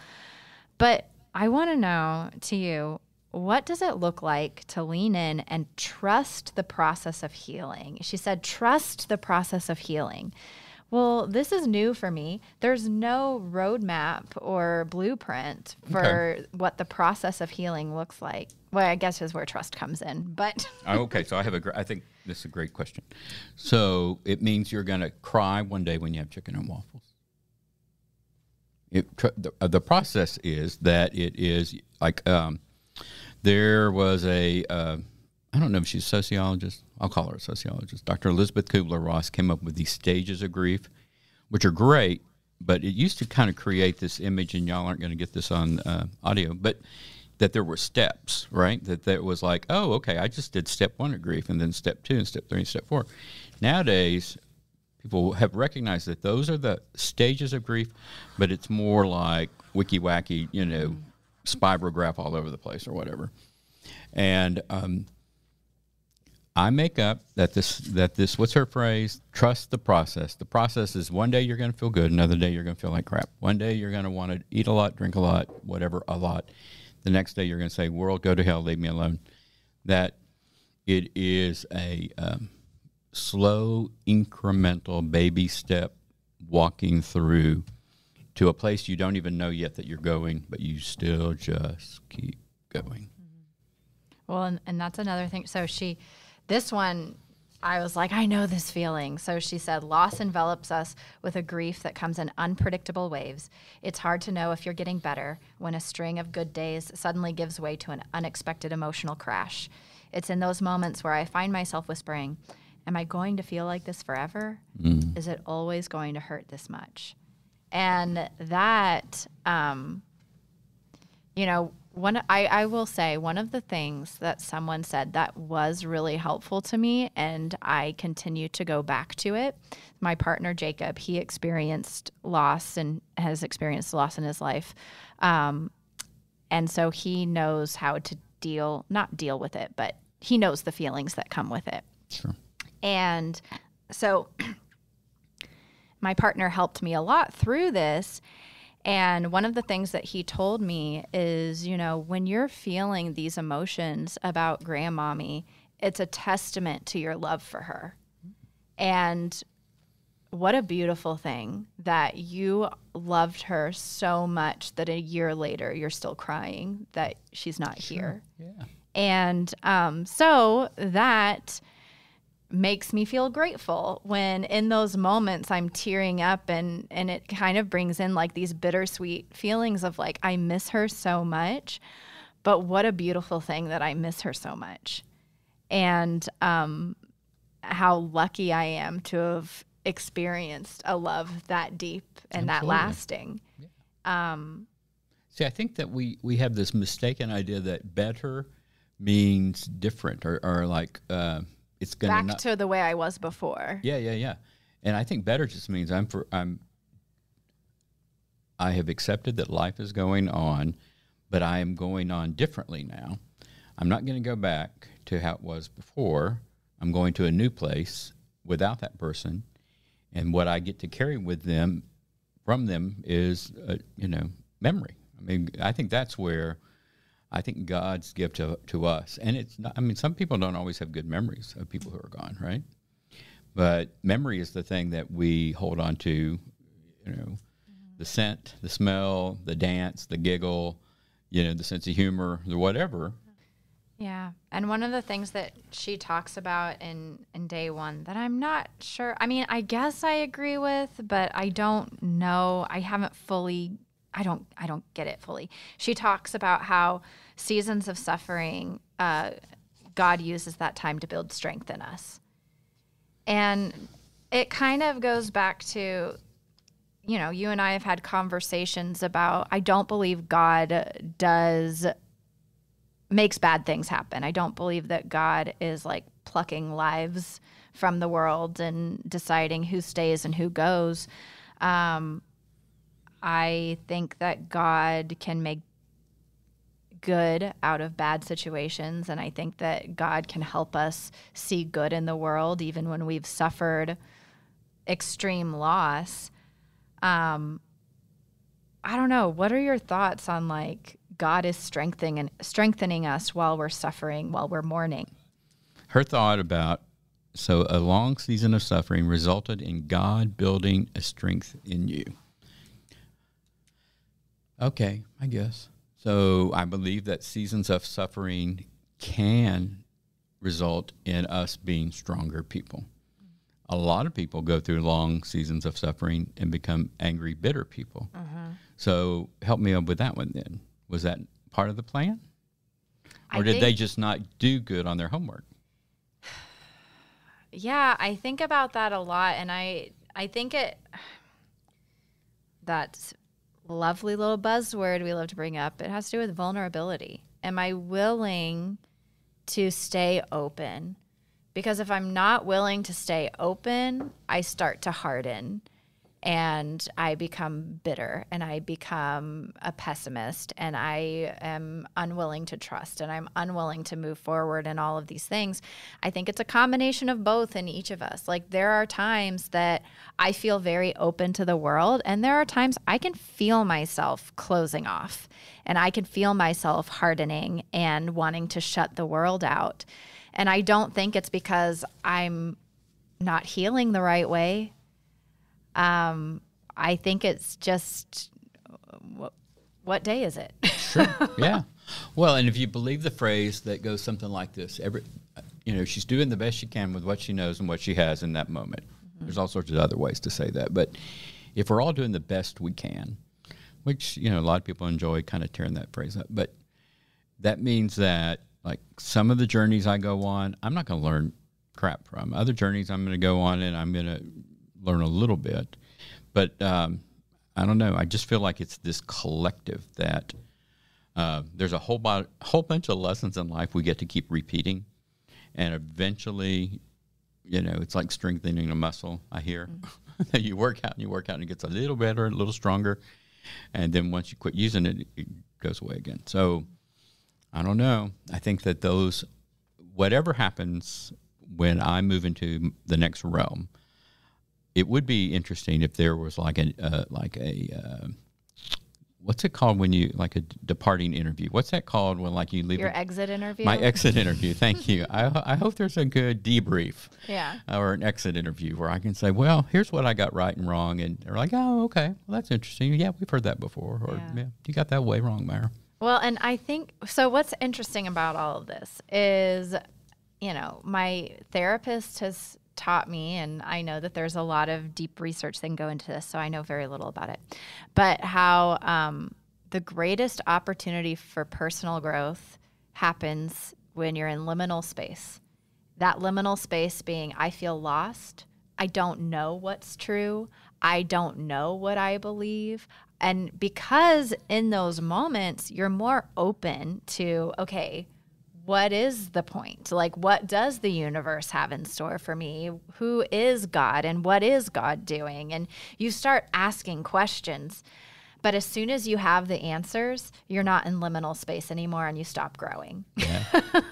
[SPEAKER 1] But I want to know to you, what does it look like to lean in and trust the process of healing? She said, trust the process of healing. Well, this is new for me. There's no roadmap or blueprint for
[SPEAKER 2] Okay.
[SPEAKER 1] what the process of healing looks like. Well, I guess is where trust comes in. But *laughs*
[SPEAKER 2] Oh, okay, so I have a. gr- I think this is a great question. So it means you're going to cry one day when you have chicken and waffles. It, tr- the, uh, the process is that it is like um, there was a. Uh, I don't know if she's a sociologist. I'll call her a sociologist. Dr. Elisabeth Kübler-Ross came up with these stages of grief, which are great, but it used to kind of create this image, and y'all aren't going to get this on uh, audio, but that there were steps, right? That there was like, oh, okay, I just did step one of grief, and then step two, and step three, and step four. Nowadays, people have recognized that those are the stages of grief, but it's more like wiki wacky, you know, spirograph all over the place or whatever. And um, I make up that this that this what's her phrase? Trust the process. The process is one day you're going to feel good, another day you're going to feel like crap. One day you're going to want to eat a lot, drink a lot, whatever, a lot. The next day you're going to say, "World, go to hell, leave me alone." That it is a um, slow, incremental, baby step walking through to a place you don't even know yet that you're going, but you still just keep going.
[SPEAKER 1] Well, and, and that's another thing. So she, this one, I was like, I know this feeling. So she said, loss envelops us with a grief that comes in unpredictable waves. It's hard to know if you're getting better when a string of good days suddenly gives way to an unexpected emotional crash. It's in those moments where I find myself whispering, Am I going to feel like this forever? Is it always going to hurt this much? And that, um, you know, one I, I will say one of the things that someone said that was really helpful to me and I continue to go back to it. My partner Jacob, he experienced loss and has experienced loss in his life. Um, and so he knows how to deal not deal with it, but he knows the feelings that come with it.
[SPEAKER 2] Sure.
[SPEAKER 1] And so *clears throat* my partner helped me a lot through this. And one of the things that he told me is, you know, when you're feeling these emotions about grandmommy, it's a testament to your love for her. And what a beautiful thing that you loved her so much that a year later you're still crying that she's not here.
[SPEAKER 2] Yeah.
[SPEAKER 1] And um, so that makes me feel grateful when in those moments I'm tearing up and and it kind of brings in like these bittersweet feelings of like I miss her so much, but what a beautiful thing that I miss her so much. And um how lucky I am to have experienced a love that deep and that
[SPEAKER 2] Absolutely.
[SPEAKER 1] lasting. Um
[SPEAKER 2] See, I think that we we have this mistaken idea that better means different or, or like uh, it's going
[SPEAKER 1] back
[SPEAKER 2] not.
[SPEAKER 1] to the way I was before.
[SPEAKER 2] yeah, yeah, yeah. And I think better just means I'm for I'm. I have accepted that life is going on, but I am going on differently now. I'm not going to go back to how it was before. I'm going to a new place without that person. And what I get to carry with them from them is, uh, you know, memory. I mean, I think that's where I think God's gift to, to us. And it's not, I mean, some people don't always have good memories of people who are gone, right? But memory is the thing that we hold on to, you know, the scent, the smell, the dance, the giggle, you know, the sense of humor, the whatever.
[SPEAKER 1] Yeah. And one of the things that she talks about in, in day one that I'm not sure, I mean, I guess I agree with, but I don't know. I haven't fully, I don't, I don't get it fully. She talks about how seasons of suffering, uh, God uses that time to build strength in us. And it kind of goes back to, you know, you and I have had conversations about, I don't believe God does makes bad things happen. I don't believe that God is like plucking lives from the world and deciding who stays and who goes. Um, I think that God can make good out of bad situations. And I think that God can help us see good in the world, even when we've suffered extreme loss. Um, I don't know. What are your thoughts on like God is strengthening and strengthening us while we're suffering, while we're mourning.
[SPEAKER 2] Her thought about so a long season of suffering resulted in God building a strength in you. Okay, I guess. So I believe that seasons of suffering can result in us being stronger people. A lot of people go through long seasons of suffering and become angry, bitter people. Uh-huh. So help me up with that one then. Was that part of the plan? Or I did they just not do good on their homework? *sighs*
[SPEAKER 1] Yeah, I think about that a lot and I I think it *sighs* that's lovely little buzzword we love to bring up. It has to do with vulnerability. Am I willing to stay open? Because if I'm not willing to stay open, I start to harden and I become bitter and I become a pessimist and I am unwilling to trust and I'm unwilling to move forward and all of these things. I think it's a combination of both in each of us. Like there are times that I feel very open to the world and there are times I can feel myself closing off and I can feel myself hardening and wanting to shut the world out. And I don't think it's because I'm not healing the right way. Um, I think it's just what, what day is it?
[SPEAKER 2] sure. *laughs* Yeah. Well, and if you believe the phrase that goes something like this, every you know, she's doing the best she can with what she knows and what she has in that moment. Mm-hmm. There's all sorts of other ways to say that, but if we're all doing the best we can, which you know a lot of people enjoy kind of tearing that phrase up, but that means that like some of the journeys I go on, I'm not going to learn crap from. Other journeys I'm going to go on and I'm going to learn a little bit. But um, I don't know. I just feel like it's this collective that uh, there's a whole, bo- whole bunch of lessons in life we get to keep repeating. And eventually, you know, it's like strengthening a muscle, I hear. Mm-hmm. *laughs* you work out and you work out and it gets a little better, a little stronger. And then once you quit using it, it goes away again. So I don't know. I think that those, whatever happens when I move into the next realm, it would be interesting if there was like a uh, like a uh, what's it called when you like a departing interview? What's that called when like you leave
[SPEAKER 1] your a, exit interview?
[SPEAKER 2] My exit interview. Thank you. I, I hope there's a good debrief. *laughs*
[SPEAKER 1] Yeah.
[SPEAKER 2] Or an exit interview where I can say, well, here's what I got right and wrong, and they're like, oh, okay, well that's interesting. Yeah, we've heard that before, or yeah, yeah you got that way wrong, Mayor.
[SPEAKER 1] Well, and I think so. What's interesting about all of this is, you know, my therapist has taught me, and I know that there's a lot of deep research that can go into this, so I know very little about it. But how um, the greatest opportunity for personal growth happens when you're in liminal space. That liminal space being, I feel lost. I don't know what's true. I don't know what I believe. And because in those moments, you're more open to, okay, what is the point? Like, what does the universe have in store for me? Who is God and what is God doing? And you start asking questions. But as soon as you have the answers, you're not in liminal space anymore and you stop growing.
[SPEAKER 2] Yeah,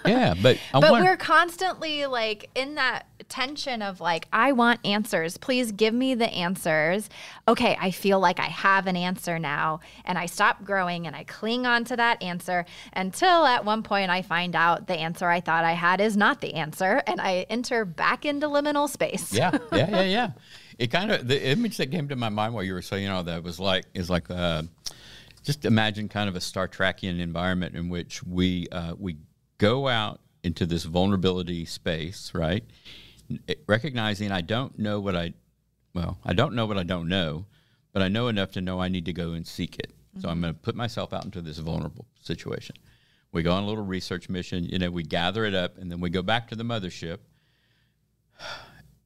[SPEAKER 2] yeah but *laughs*
[SPEAKER 1] but
[SPEAKER 2] wonder-
[SPEAKER 1] we're constantly like in that tension of like, I want answers. Please give me the answers. Okay, I feel like I have an answer now. And I stop growing and I cling on to that answer until at one point I find out the answer I thought I had is not the answer. And I enter back into liminal space.
[SPEAKER 2] yeah, *laughs* yeah, yeah, yeah. It kind of the image that came to my mind while you were saying all that was like is like uh, just imagine kind of a Star Trekian environment in which we uh, we go out into this vulnerability space, right? Recognizing I don't know what I well, I don't know what I don't know, but I know enough to know I need to go and seek it. So I'm mm-hmm. going to put myself out into this vulnerable situation. We go on a little research mission, you know, we gather it up and then we go back to the mothership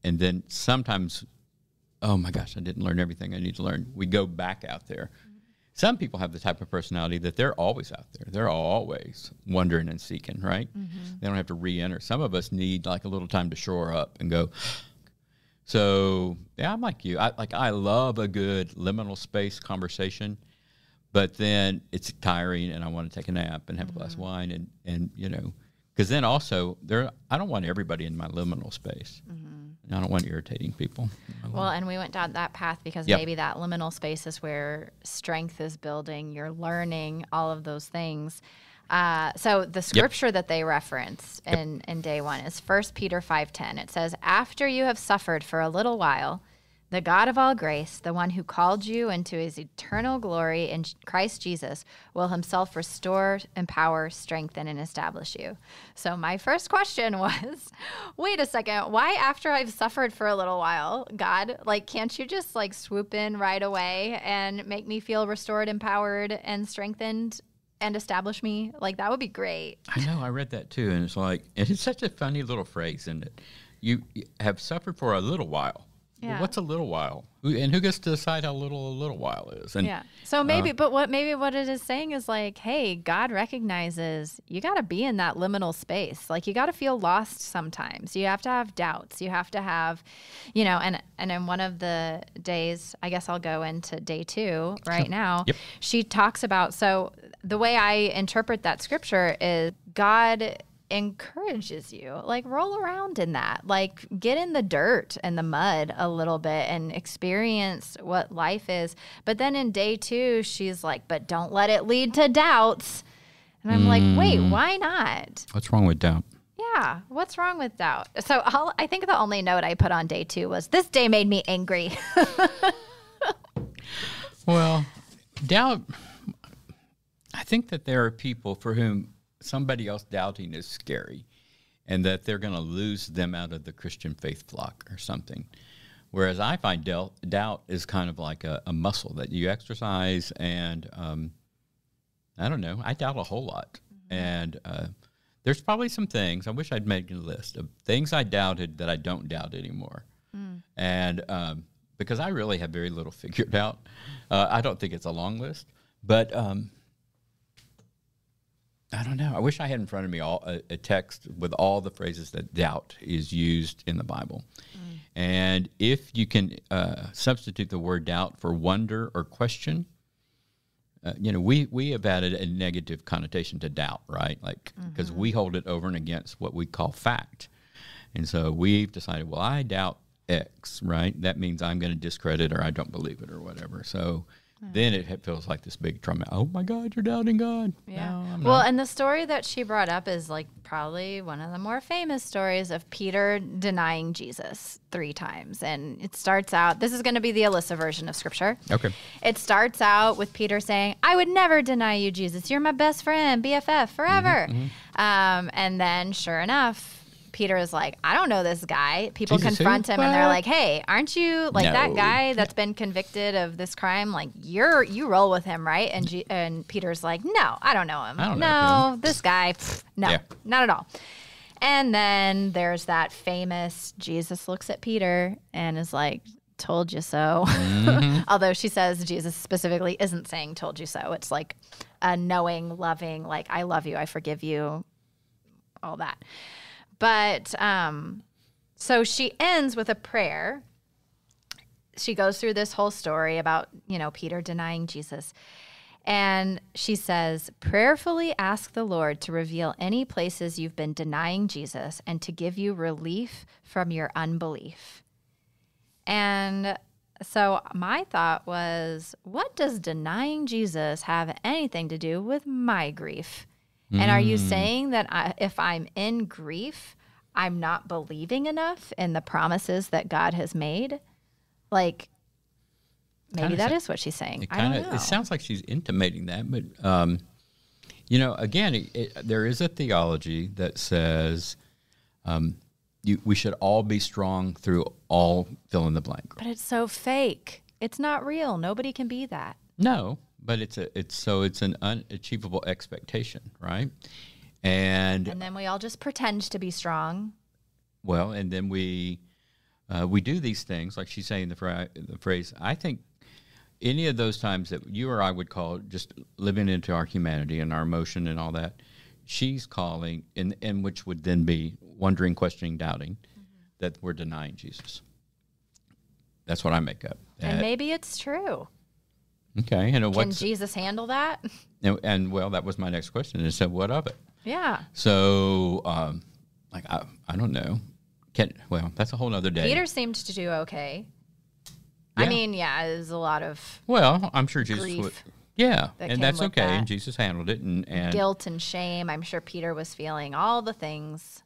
[SPEAKER 2] and then sometimes oh my gosh i didn't learn everything i need to learn we go back out there some people have the type of personality that they're always out there. They're always wondering and seeking right? Mm-hmm. They don't have to re-enter. Some of us need like a little time to shore up and go so yeah i'm like you. I like i love a good liminal space conversation but then it's tiring and i want to take a nap and have a glass of mm-hmm. wine and and you know because then also there i don't want everybody in my liminal space mm-hmm. I don't want irritating people
[SPEAKER 1] Well, and we went down that path because
[SPEAKER 2] Yep.
[SPEAKER 1] maybe that liminal space is where strength is building, you're learning all of those things. Uh, so the scripture that they reference in, in day one is 1 Peter 5.10. It says, After you have suffered for a little while, the God of all grace, the one who called you into his eternal glory in Christ Jesus, will himself restore, empower, strengthen, and establish you. So, my first question *laughs* was wait a second, why after I've suffered for a little while, God, like, can't you just like swoop in right away and make me feel restored, empowered, and strengthened? And establish me like that would be great.
[SPEAKER 2] i know i read that too and it's like and it's such a funny little phrase isn't it you have suffered for a little while
[SPEAKER 1] Yeah.
[SPEAKER 2] what's a little while and who gets to decide how little a little while is and
[SPEAKER 1] Yeah. So maybe, uh, but what maybe what it is saying is like, hey, God recognizes you got to be in that liminal space. Like you got to feel lost sometimes. You have to have doubts. You have to have, you know, and and in one of the days, I guess I'll go into day two right now.
[SPEAKER 2] Yep.
[SPEAKER 1] She talks about so the way I interpret that scripture is God encourages you. Like roll around in that. Like get in the dirt and the mud a little bit and experience what life is. But then in day two she's like but don't let it lead to doubts. And i'm like wait mm. why not?
[SPEAKER 2] What's wrong with doubt?
[SPEAKER 1] Yeah what's wrong with doubt? So I'll, i think the only note i put on day two was this day made me angry. *laughs*
[SPEAKER 2] Well, doubt. I think that there are people for whom somebody else doubting is scary, and that they're going to lose them out of the Christian faith flock or something. Whereas I find del- doubt is kind of like a, a muscle that you exercise, and um, I don't know. I doubt a whole lot, and uh, there's probably some things. I wish I'd made a list of things I doubted that I don't doubt anymore, and um, because I really have very little *laughs* figured out. Uh, I don't think it's a long list, but um, I don't know. I wish I had in front of me all a, a text with all the phrases that doubt is used in the Bible. And if you can uh, substitute the word doubt for wonder or question, uh, you know, we, we have added a negative connotation to doubt, right? Like, because we hold it over and against what we call fact. And so we've decided, well, I doubt X, right? That means I'm going to discredit or I don't believe it or whatever. So then it feels like this big trauma. Oh my God, you're doubting God.
[SPEAKER 1] Yeah.
[SPEAKER 2] No,
[SPEAKER 1] well,
[SPEAKER 2] not.
[SPEAKER 1] and the story that she brought up is like probably one of the more famous stories of Peter denying Jesus three times. And it starts out, this is going to be the Alyssa version of scripture.
[SPEAKER 2] Okay.
[SPEAKER 1] It starts out with Peter saying, I would never deny you, Jesus. You're my best friend, BFF, forever.
[SPEAKER 2] Mm-hmm,
[SPEAKER 1] Um, and then, sure enough, Peter is like, I don't know this guy. People
[SPEAKER 2] Jesus who?
[SPEAKER 1] confront him and they're like, Hey, aren't you like that guy that's been convicted of this crime? Like you're you roll with him, right? And G- and Peter's like, No, I don't know him.
[SPEAKER 2] Don't know
[SPEAKER 1] no, this guy, pff, no,
[SPEAKER 2] Yeah.
[SPEAKER 1] not at all. And then there's that famous Jesus looks at Peter and is like, Told you so. *laughs* Although she says Jesus specifically isn't saying told you so. It's like a knowing, loving, like, I love you, I forgive you, all that. But um, so she ends with a prayer. she goes through this whole story about, you know, Peter denying Jesus. And she says, prayerfully ask the Lord to reveal any places you've been denying Jesus and to give you relief from your unbelief. And so my thought was, what does denying Jesus have anything to do with my grief? And are you saying that I, if I'm in grief, I'm not believing enough in the promises that God has made? Like, maybe
[SPEAKER 2] Kinda
[SPEAKER 1] that is what she's saying.
[SPEAKER 2] It
[SPEAKER 1] I don't know.
[SPEAKER 2] it sounds like she's intimating that, but um, you know, again, it, it, there is a theology that says um, you, we should all be strong through all fill in the blank.
[SPEAKER 1] but it's so fake. It's not real. Nobody can be that.
[SPEAKER 2] No, but it's a it's so it's an unachievable expectation, right? And
[SPEAKER 1] And then we all just pretend to be strong.
[SPEAKER 2] well, and then we uh, we do these things like she's saying the, fra- the phrase. I think any of those times that you or I would call just living into our humanity and our emotion and all that, she's calling, in, in which would then be wondering, questioning, doubting, that we're denying Jesus. That's what I make up.
[SPEAKER 1] and maybe it's true.
[SPEAKER 2] Okay, and
[SPEAKER 1] what
[SPEAKER 2] Can
[SPEAKER 1] Jesus handle that? *laughs*
[SPEAKER 2] and, and well, that was my next question. Is said, what of it?
[SPEAKER 1] yeah.
[SPEAKER 2] So, um, like I, I don't know. Can well, that's a whole other day.
[SPEAKER 1] Peter seemed to do okay. I mean, yeah, there's a lot of
[SPEAKER 2] Well, I'm sure Jesus would. Yeah,
[SPEAKER 1] that
[SPEAKER 2] and that's okay.
[SPEAKER 1] that.
[SPEAKER 2] And Jesus handled it, and and
[SPEAKER 1] guilt and shame. I'm sure Peter was feeling all the things.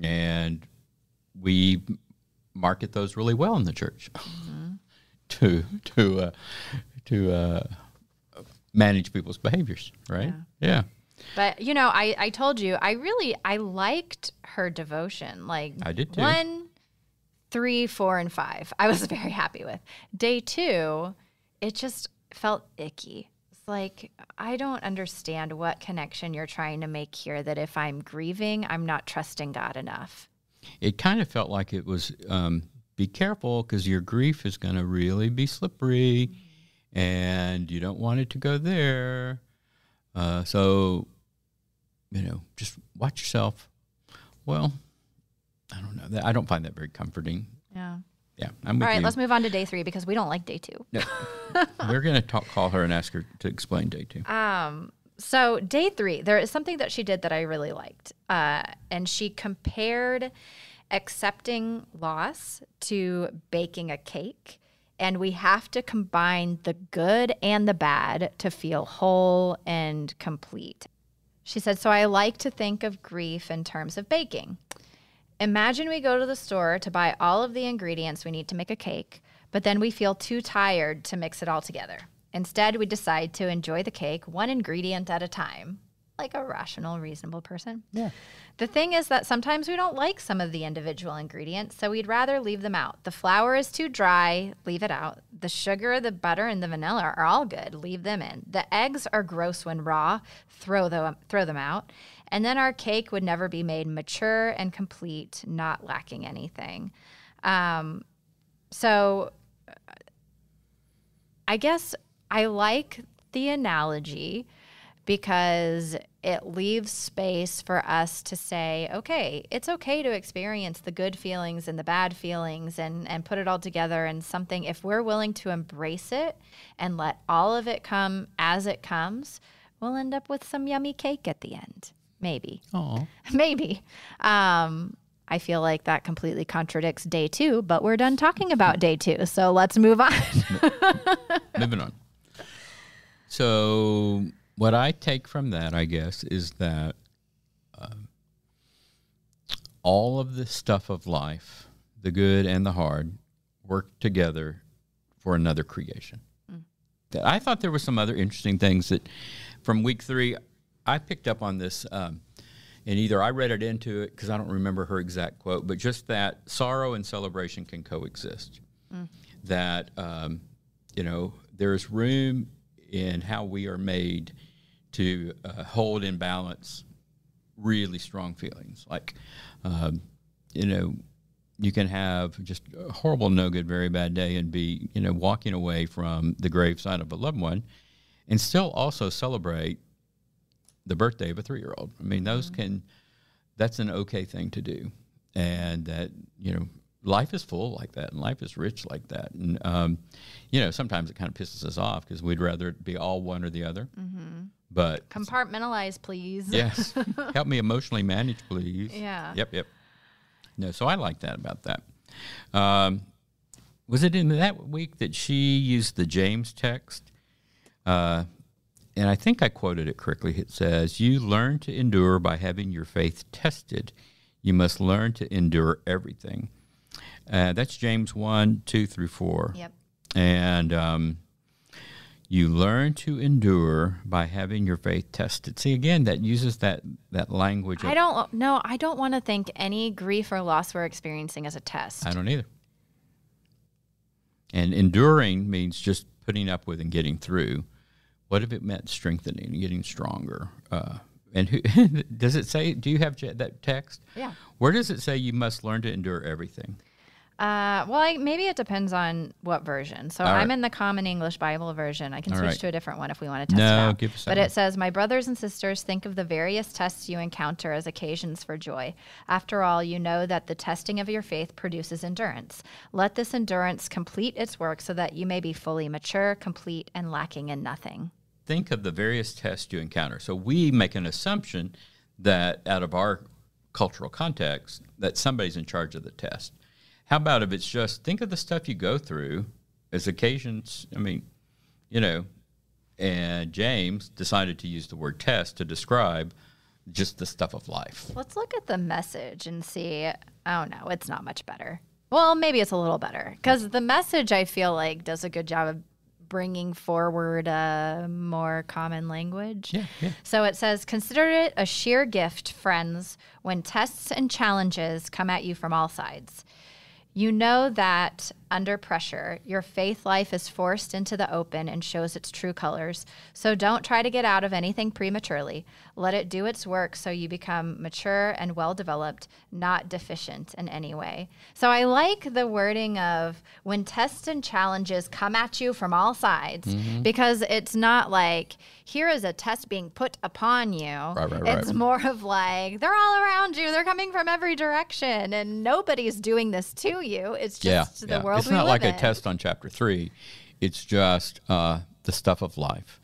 [SPEAKER 2] and we market those really well in the church
[SPEAKER 1] Mm-hmm.
[SPEAKER 2] To to uh, to uh, manage people's behaviors, right? Yeah.
[SPEAKER 1] But you know, I I told you I really I liked her devotion. Like
[SPEAKER 2] I did too.
[SPEAKER 1] One, three, four, and five. I was *laughs* very happy with. Day two, it just felt icky. It's like I don't understand what connection you're trying to make here. That if I'm grieving, I'm not trusting God enough.
[SPEAKER 2] It kind of felt like it was um, be careful because your grief is going to really be slippery, and you don't want it to go there. Uh, so, you know, just watch yourself. Well, I don't know. That I don't find that very comforting.
[SPEAKER 1] Yeah.
[SPEAKER 2] Yeah, I'm with
[SPEAKER 1] All right,
[SPEAKER 2] you.
[SPEAKER 1] let's move on to day three because we don't like day two.
[SPEAKER 2] No. *laughs* We're going to talk, call her and ask her to explain day two.
[SPEAKER 1] Um, so day three, there is something that she did that I really liked, uh, and she compared accepting loss to baking a cake, and we have to combine the good and the bad to feel whole and complete. She said, "So I like to think of grief in terms of baking." Imagine we go to the store to buy all of the ingredients we need to make a cake, but then we feel too tired to mix it all together. Instead, we decide to enjoy the cake one ingredient at a time, like a rational, reasonable person.
[SPEAKER 2] Yeah.
[SPEAKER 1] The thing is that sometimes we don't like some of the individual ingredients, so we'd rather leave them out. The flour is too dry, leave it out. The sugar, the butter, and the vanilla are all good, leave them in. The eggs are gross when raw, throw them, throw them out. And then our cake would never be made mature and complete, not lacking anything. Um, so I guess I like the analogy because it leaves space for us to say, okay, it's okay to experience the good feelings and the bad feelings and, and put it all together and something. If we're willing to embrace it and let all of it come as it comes, we'll end up with some yummy cake at the end. Maybe.
[SPEAKER 2] Oh, *laughs*
[SPEAKER 1] Maybe. Um, I feel like that completely contradicts day two, but we're done talking about day two. So let's move on. *laughs*
[SPEAKER 2] moving on. So, what I take from that, I guess, is that um, all of the stuff of life, the good and the hard, work together for another creation. That I thought there were some other interesting things that from week three, I picked up on this. Um, and either I read it into it because I don't remember her exact quote, but just that sorrow and celebration can coexist. That um, you know there is room in how we are made to uh, hold in balance really strong feelings. Like um, you know you can have just a horrible, no good, very bad day and be you know walking away from the graveside of a loved one, and still also celebrate the birthday of a three year old. I mean, those can, that's an okay thing to do. And that, you know, life is full like that, and life is rich like that. And um, you know, sometimes it kind of pisses us off because we'd rather it be all one or the other.
[SPEAKER 1] Mm-hmm.
[SPEAKER 2] But
[SPEAKER 1] Compartmentalize, please.
[SPEAKER 2] yes, *laughs* help me emotionally manage, please.
[SPEAKER 1] Yeah.
[SPEAKER 2] Yep. Yep. No, so I like that about that. Um, was it in that week that she used the James text? Uh, and I think I quoted it correctly. It says, You learn to endure by having your faith tested. You must learn to endure everything. Uh, that's James 1 2 through 4.
[SPEAKER 1] Yep.
[SPEAKER 2] And um, you learn to endure by having your faith tested. See, again, that uses that, that language. Of,
[SPEAKER 1] I don't no, I don't want to think any grief or loss we're experiencing as a test.
[SPEAKER 2] I don't either. And enduring means just putting up with and getting through. What if it meant strengthening and getting stronger? Uh, and who, *laughs* does it say? Do you have that text?
[SPEAKER 1] Yeah.
[SPEAKER 2] Where does it say you must learn to endure everything?
[SPEAKER 1] Uh, well, I, maybe it depends on what version. So
[SPEAKER 2] All
[SPEAKER 1] I'm
[SPEAKER 2] right.
[SPEAKER 1] in the Common English Bible version. I can
[SPEAKER 2] All
[SPEAKER 1] switch
[SPEAKER 2] right.
[SPEAKER 1] to a different one if we want to test
[SPEAKER 2] No,
[SPEAKER 1] it out.
[SPEAKER 2] give us
[SPEAKER 1] but it says, "My brothers and sisters, think of the various tests you encounter as occasions for joy. After all, you know that the testing of your faith produces endurance. Let this endurance complete its work, so that you may be fully mature, complete, and lacking in nothing."
[SPEAKER 2] Think of the various tests you encounter. So we make an assumption that out of our cultural context, that somebody's in charge of the test. How about if it's just think of the stuff you go through as occasions? I mean, you know, and James decided to use the word test to describe just the stuff of life.
[SPEAKER 1] Let's look at the message and see. Oh no, it's not much better. Well, maybe it's a little better because the message I feel like does a good job of bringing forward a more common language.
[SPEAKER 2] Yeah, yeah.
[SPEAKER 1] So it says, consider it a sheer gift, friends, when tests and challenges come at you from all sides. You know that under pressure, your faith life is forced into the open and shows its true colors. So don't try to get out of anything prematurely. Let it do its work so you become mature and well developed, not deficient in any way. So I like the wording of when tests and challenges come at you from all sides mm-hmm. because it's not like here is a test being put upon you.
[SPEAKER 2] right, right.
[SPEAKER 1] It's more of like they're all around you, they're coming from every direction, and nobody's doing this to you. It's just
[SPEAKER 2] yeah,
[SPEAKER 1] the
[SPEAKER 2] yeah.
[SPEAKER 1] world
[SPEAKER 2] It's
[SPEAKER 1] we
[SPEAKER 2] not like
[SPEAKER 1] in.
[SPEAKER 2] a test on chapter three. It's just uh, the stuff of life.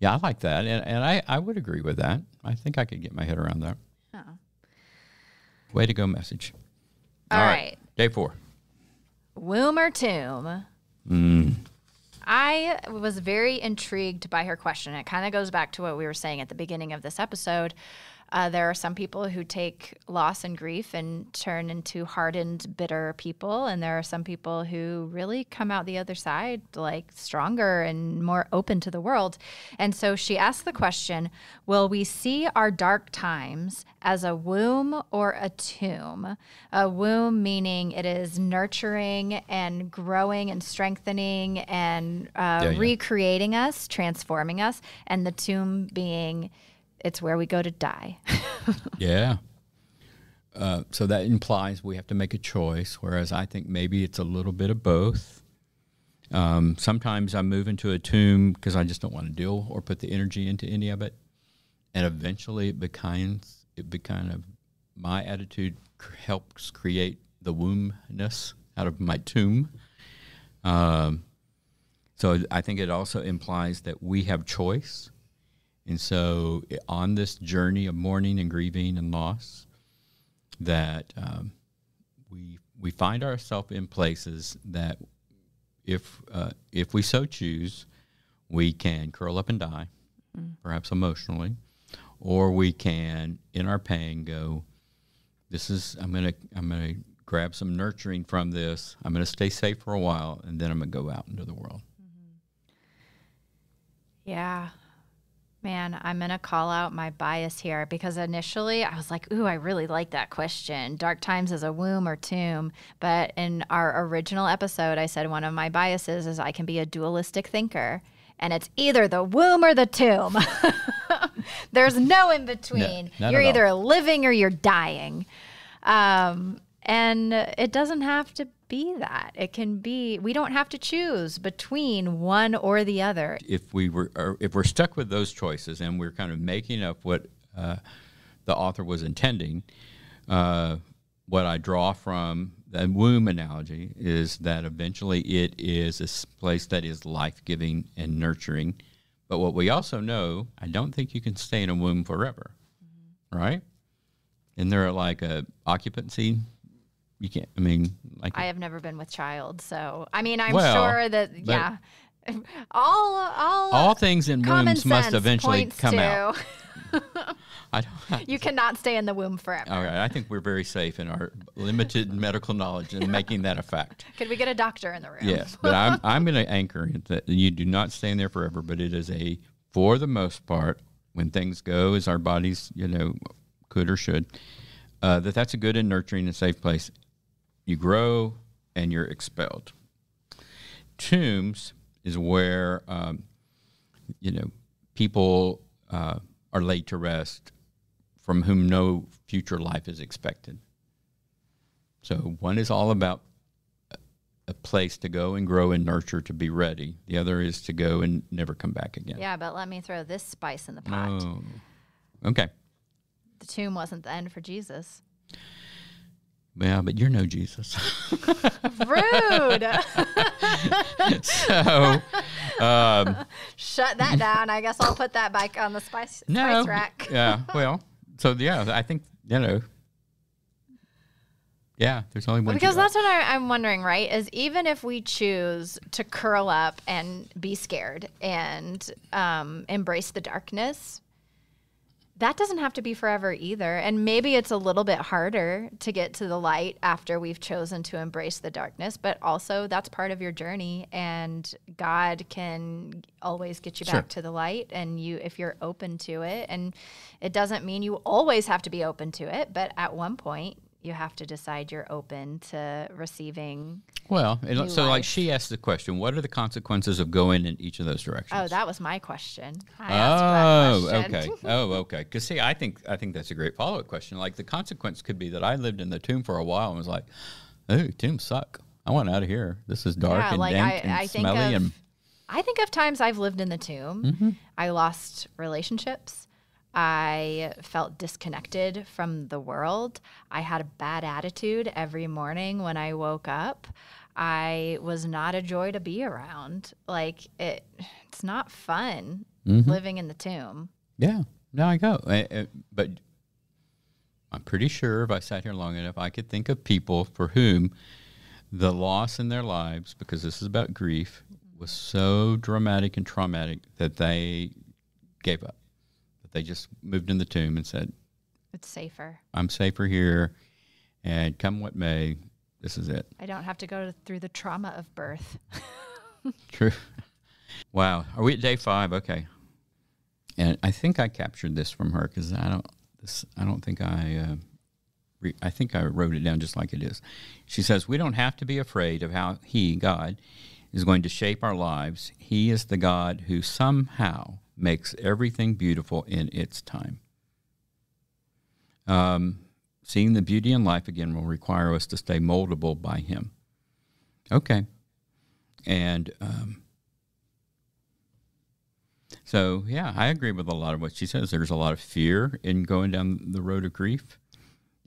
[SPEAKER 2] Yeah, I like that, and, and I, I would agree with that. I think I could get my head around that.
[SPEAKER 1] Oh.
[SPEAKER 2] Way to go, message.
[SPEAKER 1] All right.
[SPEAKER 2] Day four.
[SPEAKER 1] Womb or tomb?
[SPEAKER 2] Mm.
[SPEAKER 1] I was very intrigued by her question. It kind of goes back to what we were saying at the beginning of this episode. Uh, there are some people who take loss and grief and turn into hardened, bitter people. And there are some people who really come out the other side like stronger and more open to the world. And so she asked the question Will we see our dark times as a womb or a tomb? A womb meaning it is nurturing and growing and strengthening and uh,
[SPEAKER 2] Yeah, yeah.
[SPEAKER 1] recreating us, transforming us. And the tomb being it's where we go to die. *laughs*
[SPEAKER 2] Yeah. Uh, so that implies we have to make a choice, whereas I think maybe it's a little bit of both. Um, sometimes I move into a tomb because I just don't want to deal or put the energy into any of it, and eventually it becomes it be kind of my attitude helps create the wombness out of my tomb. Um, so I think it also implies that we have choice. And so, on this journey of mourning and grieving and loss, that um, we we find ourselves in places that, if uh, if we so choose, we can curl up and die, perhaps emotionally, or we can, in our pain, go. This is I'm gonna I'm gonna grab some nurturing from this. I'm gonna stay safe for a while, and then I'm gonna go out into the world.
[SPEAKER 1] Yeah. Man, I'm going to call out my bias here because initially I was like, ooh, I really like that question. Dark times as a womb or tomb. But in our original episode, I said one of my biases is I can be a dualistic thinker. And it's either the womb or the tomb. *laughs* There's no in between.
[SPEAKER 2] not
[SPEAKER 1] you're
[SPEAKER 2] at all.
[SPEAKER 1] either living or you're dying. Um, and it doesn't have to be that. It can be, we don't have to choose between one or the other.
[SPEAKER 2] if we were or if we're stuck with those choices and we're kind of making up what uh, the author was intending, uh, what I draw from the womb analogy is that eventually it is a place that is life giving and nurturing. But what we also know, I don't think you can stay in a womb forever, right? And there are like a occupancy. You can't. I mean, like
[SPEAKER 1] I have never been with child, so I mean, I'm
[SPEAKER 2] Well,
[SPEAKER 1] sure that yeah, *laughs* all all
[SPEAKER 2] all things in wombs must eventually come
[SPEAKER 1] to
[SPEAKER 2] out. *laughs* *laughs* I don't,
[SPEAKER 1] you cannot stay in the womb forever.
[SPEAKER 2] all right, I think we're very safe in our limited medical knowledge and making that a fact.
[SPEAKER 1] Could we get a doctor in the room?
[SPEAKER 2] Yes, but I'm I'm going to anchor it that you do not stay in there forever, but it is a for the most part when things go as our bodies you know could or should uh, that that's a good and nurturing and safe place. You grow and you're expelled. Tombs is where um, you know people uh, are laid to rest from whom no future life is expected. So one is all about a place to go and grow and nurture to be ready. The other is to go and never come back again.
[SPEAKER 1] Yeah, but let me throw this spice in the pot.
[SPEAKER 2] Oh. Okay.
[SPEAKER 1] The tomb wasn't the end for Jesus.
[SPEAKER 2] Yeah, but you're no Jesus.
[SPEAKER 1] Rude. *laughs* *laughs*
[SPEAKER 2] so, um,
[SPEAKER 1] Shut that down. I guess I'll put that back on the spice,
[SPEAKER 2] no.
[SPEAKER 1] spice rack.
[SPEAKER 2] yeah. Well, so yeah, I think you know. Yeah, there's only one.
[SPEAKER 1] Because that's what I, I'm wondering, right? Is even if we choose to curl up and be scared and um, embrace the darkness, that doesn't have to be forever either. And maybe it's a little bit harder to get to the light after we've chosen to embrace the darkness, but also that's part of your journey. And God can always get you
[SPEAKER 2] Sure.
[SPEAKER 1] back to the light, and you if you're open to it. And it doesn't mean you always have to be open to it, but at one point you have to decide you're open to receiving.
[SPEAKER 2] Well, it- so like she asked the question, what are the consequences of going in each of those directions?
[SPEAKER 1] Oh, that was my question. I
[SPEAKER 2] Oh,
[SPEAKER 1] question.
[SPEAKER 2] okay. Oh, okay. Because see, I think I think that's a great follow up question. Like the consequence could be that I lived in the tomb for a while and was like, "Oh, tombs suck. I want out of here. This is dark
[SPEAKER 1] Yeah,
[SPEAKER 2] and
[SPEAKER 1] like,
[SPEAKER 2] dank
[SPEAKER 1] I-
[SPEAKER 2] and
[SPEAKER 1] I think
[SPEAKER 2] smelly."
[SPEAKER 1] of-
[SPEAKER 2] and
[SPEAKER 1] I think of times I've lived in the tomb.
[SPEAKER 2] Mm-hmm.
[SPEAKER 1] I lost relationships. I felt disconnected from the world. I had a bad attitude every morning when I woke up. I was not a joy to be around. Like it, it's not fun
[SPEAKER 2] Mm-hmm.
[SPEAKER 1] living in the tomb.
[SPEAKER 2] yeah, now I go. Uh, uh, but I'm pretty sure if I sat here long enough, I could think of people for whom the loss in their lives, because this is about grief, was so dramatic and traumatic that they gave up. That they just moved in the tomb and said,
[SPEAKER 1] It's safer.
[SPEAKER 2] I'm safer here, and come what may, this is it.
[SPEAKER 1] I don't have to go through the trauma of birth. *laughs*
[SPEAKER 2] True. Wow. Are we at day five? Okay. And I think I captured this from her because I don't. This I don't think I. Uh, re- I think I wrote it down just like it is. She says we don't have to be afraid of how He, God, is going to shape our lives. He is the God who somehow makes everything beautiful in its time. Um, seeing the beauty in life again will require us to stay moldable by Him. Okay. And um, so, yeah, I agree with a lot of what she says. There's a lot of fear in going down the road of grief.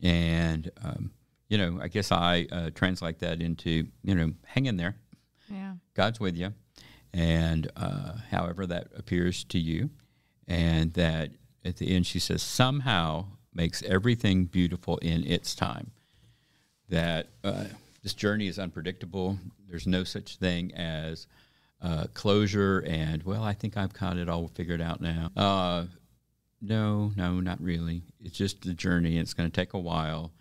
[SPEAKER 2] And, um, you know, I guess I uh, translate that into, you know, hang in there.
[SPEAKER 1] Yeah.
[SPEAKER 2] God's with you. And uh, however that appears to you. And that at the end, she says, somehow makes everything beautiful in its time. That uh, this journey is unpredictable. There's no such thing as uh, closure and, well, I think I've got it all figured out now. Uh, no, no, not really. It's just the journey. It's going to take a while.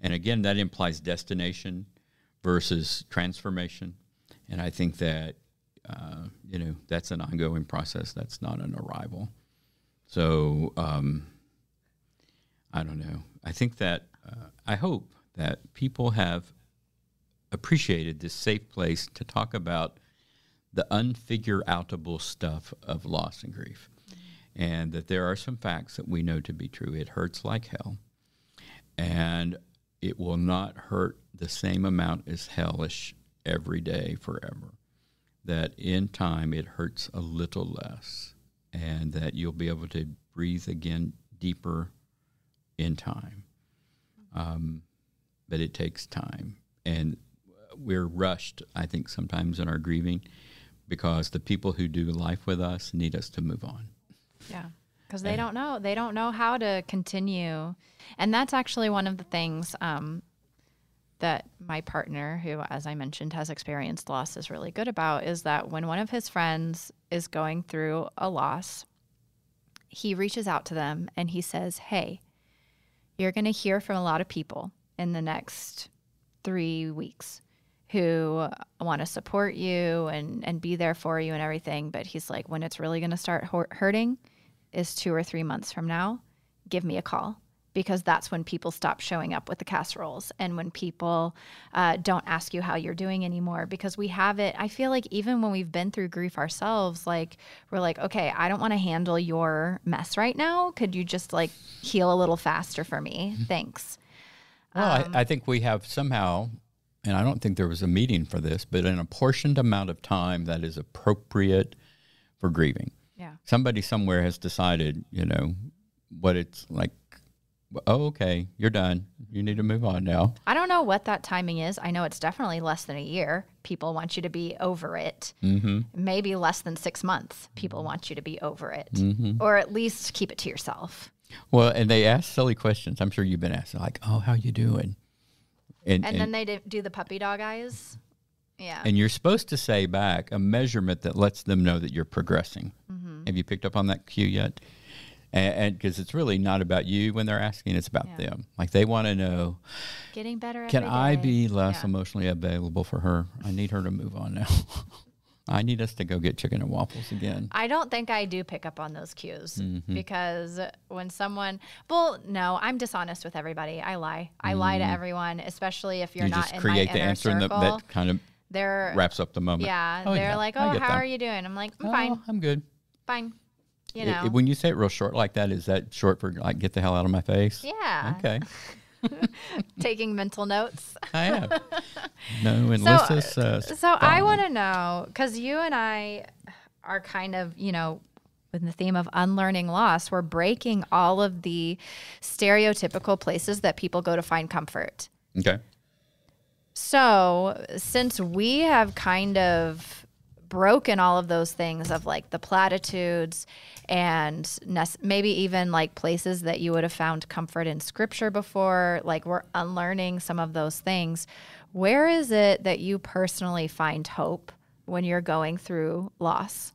[SPEAKER 2] And again, that implies destination versus transformation. And I think that, uh, you know, that's an ongoing process. That's not an arrival. So, um, I don't know. I think that, uh, I hope that people have appreciated this safe place to talk about the unfigure outable stuff of loss and grief. And that there are some facts that we know to be true. It hurts like hell. And it will not hurt the same amount as hellish every day forever. That in time it hurts a little less. And that you'll be able to breathe again deeper in time. Um, but it takes time. and we're rushed. I think sometimes in our grieving because the people who do life with us need us to move on.
[SPEAKER 1] Yeah. Because they don't know. They don't know how to continue. And that's actually one of the things um, that my partner, who, as I mentioned, has experienced loss, is really good about is that when one of his friends is going through a loss, he reaches out to them and he says, Hey, you're going to hear from a lot of people in the next three weeks who want to support you and, and be there for you and everything. But he's like, when it's really going to start hurting is two or three months from now. Give me a call because that's when people stop showing up with the casseroles and when people uh, don't ask you how you're doing anymore because we have it i feel like even when we've been through grief ourselves like we're like okay i don't want to handle your mess right now. Could you just like heal a little faster for me? Mm-hmm. thanks.
[SPEAKER 2] Well um, I, I think we have somehow and i don't think there was a meeting for this but an apportioned amount of time that is appropriate for grieving.
[SPEAKER 1] Yeah.
[SPEAKER 2] Somebody somewhere has decided you know what it's like oh, okay, you're done. You need to move on now.
[SPEAKER 1] I don't know what that timing is. I know it's definitely less than a year. People want you to be over it.
[SPEAKER 2] Mm-hmm.
[SPEAKER 1] Maybe less than six months. People want you to be over it,
[SPEAKER 2] mm-hmm.
[SPEAKER 1] or at least keep it to yourself.
[SPEAKER 2] Well, and they ask silly questions. I'm sure you've been asked, like, "Oh, how you doing?"
[SPEAKER 1] And, and, and then they do the puppy dog eyes. Yeah.
[SPEAKER 2] And you're supposed to say back a measurement that lets them know that you're progressing.
[SPEAKER 1] Mm-hmm.
[SPEAKER 2] Have you picked up on that cue yet? And because it's really not about you when they're asking it's about yeah. them like they want to know
[SPEAKER 1] getting better
[SPEAKER 2] can i be less yeah. emotionally available for her i need her to move on now *laughs* i need us to go get chicken and waffles again
[SPEAKER 1] i don't think i do pick up on those cues
[SPEAKER 2] mm-hmm.
[SPEAKER 1] because when someone well no i'm dishonest with everybody i lie i mm. lie to mm. everyone especially if you're
[SPEAKER 2] you
[SPEAKER 1] not
[SPEAKER 2] just in create
[SPEAKER 1] my
[SPEAKER 2] the
[SPEAKER 1] inner
[SPEAKER 2] answer
[SPEAKER 1] circle.
[SPEAKER 2] that kind of
[SPEAKER 1] they're
[SPEAKER 2] wraps up the moment
[SPEAKER 1] yeah oh, they're yeah, like oh how that. are you doing i'm like i'm
[SPEAKER 2] oh,
[SPEAKER 1] fine
[SPEAKER 2] i'm good
[SPEAKER 1] fine you know.
[SPEAKER 2] It, when you say it real short like that, is that short for like get the hell out of my face?
[SPEAKER 1] Yeah.
[SPEAKER 2] Okay. *laughs*
[SPEAKER 1] Taking mental notes.
[SPEAKER 2] I am. No, *laughs* and so, Lissa's, uh,
[SPEAKER 1] so I want to know because you and I are kind of, you know, with the theme of unlearning loss, we're breaking all of the stereotypical places that people go to find comfort.
[SPEAKER 2] Okay.
[SPEAKER 1] So, since we have kind of broken all of those things of like the platitudes and maybe even like places that you would have found comfort in scripture before like we're unlearning some of those things. Where is it that you personally find hope when you're going through loss?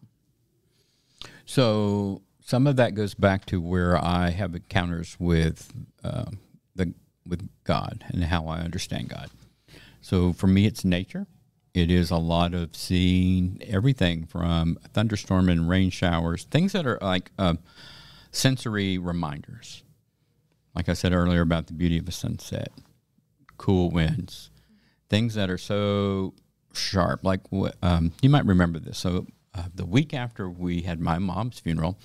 [SPEAKER 2] So some of that goes back to where i have encounters with uh, the with god and how i understand god. So for me it's nature it is a lot of seeing everything from thunderstorm and rain showers, things that are like uh, sensory reminders. Like I said earlier about the beauty of a sunset, cool winds, things that are so sharp. Like um, you might remember this. So uh, the week after we had my mom's funeral,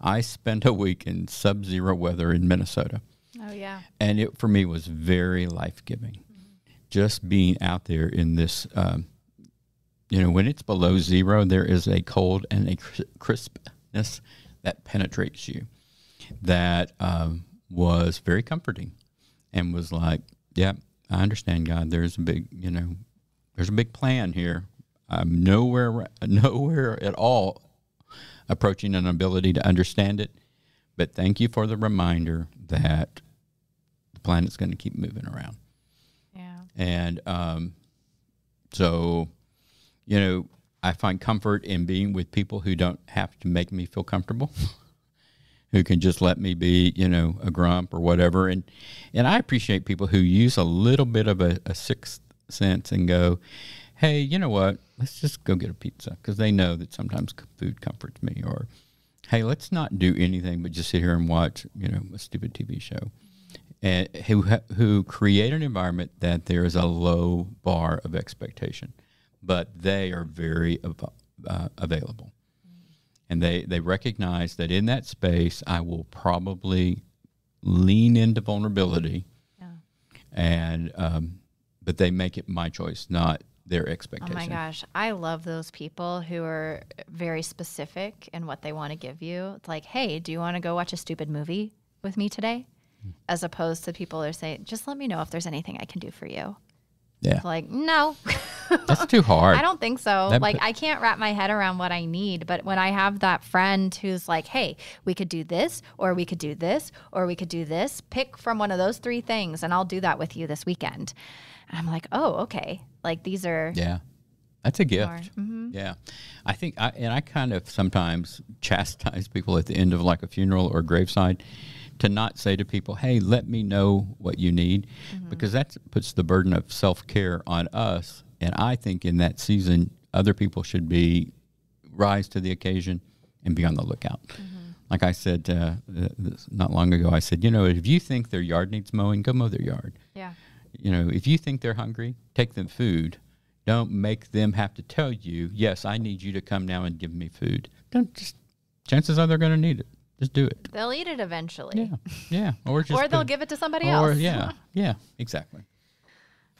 [SPEAKER 2] I spent a week in sub-zero weather in Minnesota.
[SPEAKER 1] Oh yeah,
[SPEAKER 2] and it for me was very life giving just being out there in this, um, you know, when it's below zero, there is a cold and a crispness that penetrates you that um, was very comforting and was like, yeah, I understand, God. There's a big, you know, there's a big plan here. I'm nowhere, *laughs* nowhere at all approaching an ability to understand it, but thank you for the reminder that the planet's going to keep moving around. And um, so, you know, I find comfort in being with people who don't have to make me feel comfortable, *laughs* who can just let me be, you know, a grump or whatever. And and I appreciate people who use a little bit of a, a sixth sense and go, hey, you know what? Let's just go get a pizza because they know that sometimes food comforts me. Or, hey, let's not do anything but just sit here and watch, you know, a stupid TV show and who who create an environment that there is a low bar of expectation, but they are very uh, available, and they they recognize that in that space I will probably lean into vulnerability,
[SPEAKER 1] yeah.
[SPEAKER 2] and um, but they make it my choice, not their expectation.
[SPEAKER 1] Oh my gosh, I love those people who are very specific in what they want to give you. It's like, hey, do you want to go watch a stupid movie with me today? As opposed to people are saying, just let me know if there's anything I can do for you.
[SPEAKER 2] Yeah.
[SPEAKER 1] It's like, no. *laughs*
[SPEAKER 2] That's too hard.
[SPEAKER 1] I don't think so.
[SPEAKER 2] That
[SPEAKER 1] like I can't wrap my head around what I need, but when I have that friend who's like, "Hey, we could do this or we could do this or we could do this. Pick from one of those three things and I'll do that with you this weekend." And I'm like, "Oh, okay. Like these are
[SPEAKER 2] Yeah. That's a gift.
[SPEAKER 1] Mm-hmm.
[SPEAKER 2] Yeah. I think, I, and I kind of sometimes *laughs* chastise people at the end of like a funeral or graveside to not say to people, hey, let me know what you need,
[SPEAKER 1] Mm-hmm.
[SPEAKER 2] because that puts the burden of self care on us. And I think in that season, other people should be rise to the occasion and be on the lookout.
[SPEAKER 1] Mm-hmm.
[SPEAKER 2] Like I said uh, not long ago, I said, you know, if you think their yard needs mowing, go mow their yard
[SPEAKER 1] yeah.
[SPEAKER 2] you know, if you think they're hungry, take them food. Don't make them have to tell you, yes, I need you to come now and give me food. Don't just, chances are they're going to need it. Just do it.
[SPEAKER 1] They'll eat it eventually.
[SPEAKER 2] Yeah. Yeah. Or *laughs* just,
[SPEAKER 1] Or they'll
[SPEAKER 2] put-
[SPEAKER 1] give it to somebody
[SPEAKER 2] or,
[SPEAKER 1] else.
[SPEAKER 2] yeah. *laughs* Yeah. Exactly.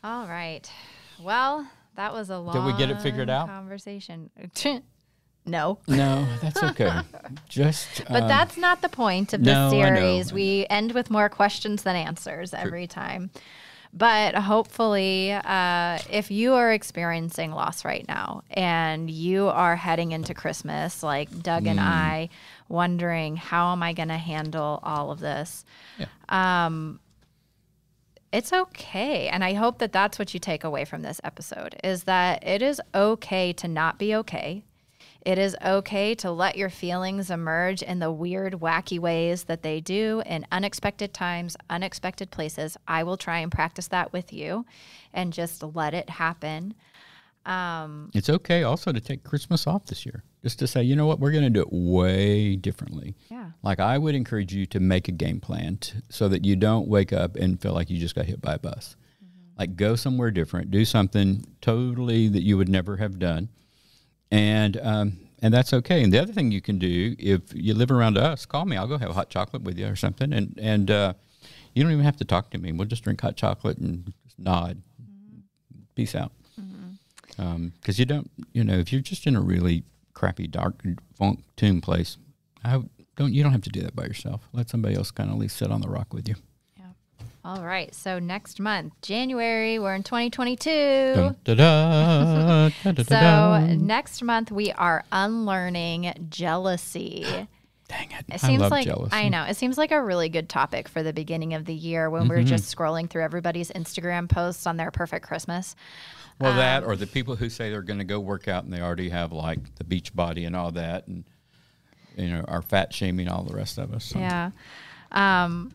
[SPEAKER 1] All right. Well, that was a long
[SPEAKER 2] Did we get it figured out?
[SPEAKER 1] conversation. *laughs* no.
[SPEAKER 2] No, that's okay. just,
[SPEAKER 1] But
[SPEAKER 2] um,
[SPEAKER 1] that's not the point of this series. We end with more questions than answers every time. But hopefully, uh, if you are experiencing loss right now and you are heading into Christmas, like Doug
[SPEAKER 2] Mm.
[SPEAKER 1] and I, wondering how am I going to handle all of this,
[SPEAKER 2] Yeah.
[SPEAKER 1] Um, it's okay. And I hope that that's what you take away from this episode is that it is okay to not be okay. It is okay to let your feelings emerge in the weird, wacky ways that they do in unexpected times, unexpected places. I will try and practice that with you and just let it happen.
[SPEAKER 2] Um, it's okay also to take Christmas off this year. Just to say, you know what, we're going to do it way differently.
[SPEAKER 1] Yeah.
[SPEAKER 2] Like I would encourage you to make a game plan t- so that you don't wake up and feel like you just got hit by a bus. Like go somewhere different, do something totally that you would never have done, and um, and that's okay. And the other thing you can do if you live around us, call me. I'll go have a hot chocolate with you or something, and and uh, you don't even have to talk to me. We'll just drink hot chocolate and just nod. Peace out because you don't, you know, if you're just in a really crappy dark funk tomb place, I don't. You don't have to do that by yourself. Let somebody else kind of at least sit on the rock with you.
[SPEAKER 1] Yeah. All right. So next month, January, we're in 2022.
[SPEAKER 2] Dun, da, da, da, da, da,
[SPEAKER 1] So next month we are unlearning jealousy. *gasps*
[SPEAKER 2] dang it,
[SPEAKER 1] It
[SPEAKER 2] I
[SPEAKER 1] seems
[SPEAKER 2] love
[SPEAKER 1] like
[SPEAKER 2] jealousy.
[SPEAKER 1] I know. It seems like a really good topic for the beginning of the year when we're mm-hmm. just scrolling through everybody's Instagram posts on their perfect Christmas.
[SPEAKER 2] Well, that
[SPEAKER 1] Um,
[SPEAKER 2] or the people who say they're going to go work out and they already have like the beach body and all that, and you know, are fat shaming all the rest of us. So.
[SPEAKER 1] Yeah. Um,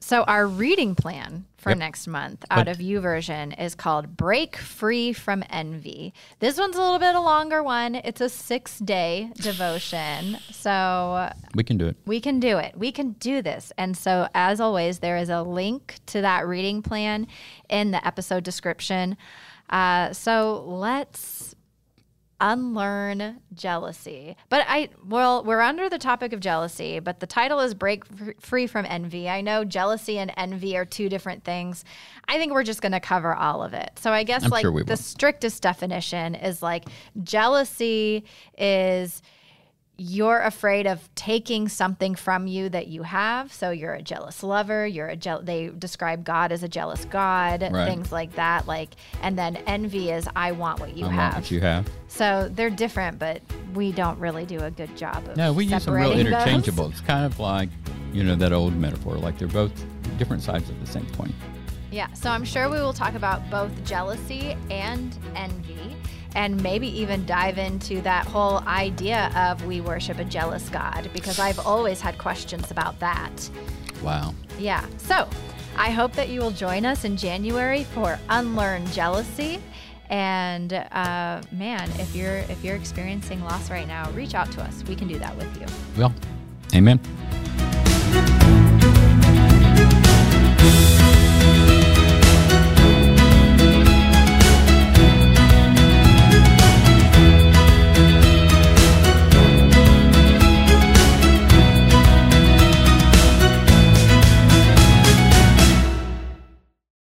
[SPEAKER 1] so our reading plan for
[SPEAKER 2] Yep.
[SPEAKER 1] next month out
[SPEAKER 2] But-
[SPEAKER 1] of YouVersion is called Break Free from Envy. This one's a little bit a longer one. It's a six day devotion. So
[SPEAKER 2] We can do it.
[SPEAKER 1] we can do it. We can do this. And so, as always, there is a link to that reading plan in the episode description. Uh, so let's unlearn jealousy. But I, well, we're under the topic of jealousy, but the title is Break Free from Envy. I know jealousy and envy are two different things. I think we're just going to cover all of it. So I guess
[SPEAKER 2] I'm
[SPEAKER 1] like
[SPEAKER 2] sure
[SPEAKER 1] the strictest definition is like jealousy is you're afraid of taking something from you that you have. So you're a jealous lover. You're a jeal. They describe God as a jealous God.
[SPEAKER 2] Right.
[SPEAKER 1] Things like that. Like, and then envy is I want what you
[SPEAKER 2] I
[SPEAKER 1] have.
[SPEAKER 2] want what you have.
[SPEAKER 1] So they're different, but we don't really do a good job of.
[SPEAKER 2] No, we use them real
[SPEAKER 1] separating those.
[SPEAKER 2] interchangeable. It's kind of like, you know, that old metaphor. Like they're both different sides of the same coin.
[SPEAKER 1] Yeah. So I'm sure we will talk about both jealousy and envy. And maybe even dive into that whole idea of we worship a jealous God because I've always had questions about that.
[SPEAKER 2] Wow.
[SPEAKER 1] Yeah. So I hope that you will join us in January for Unlearn Jealousy. And uh, man, if you're if you're experiencing loss right now, reach out to us. We can do that with you.
[SPEAKER 2] Well, amen.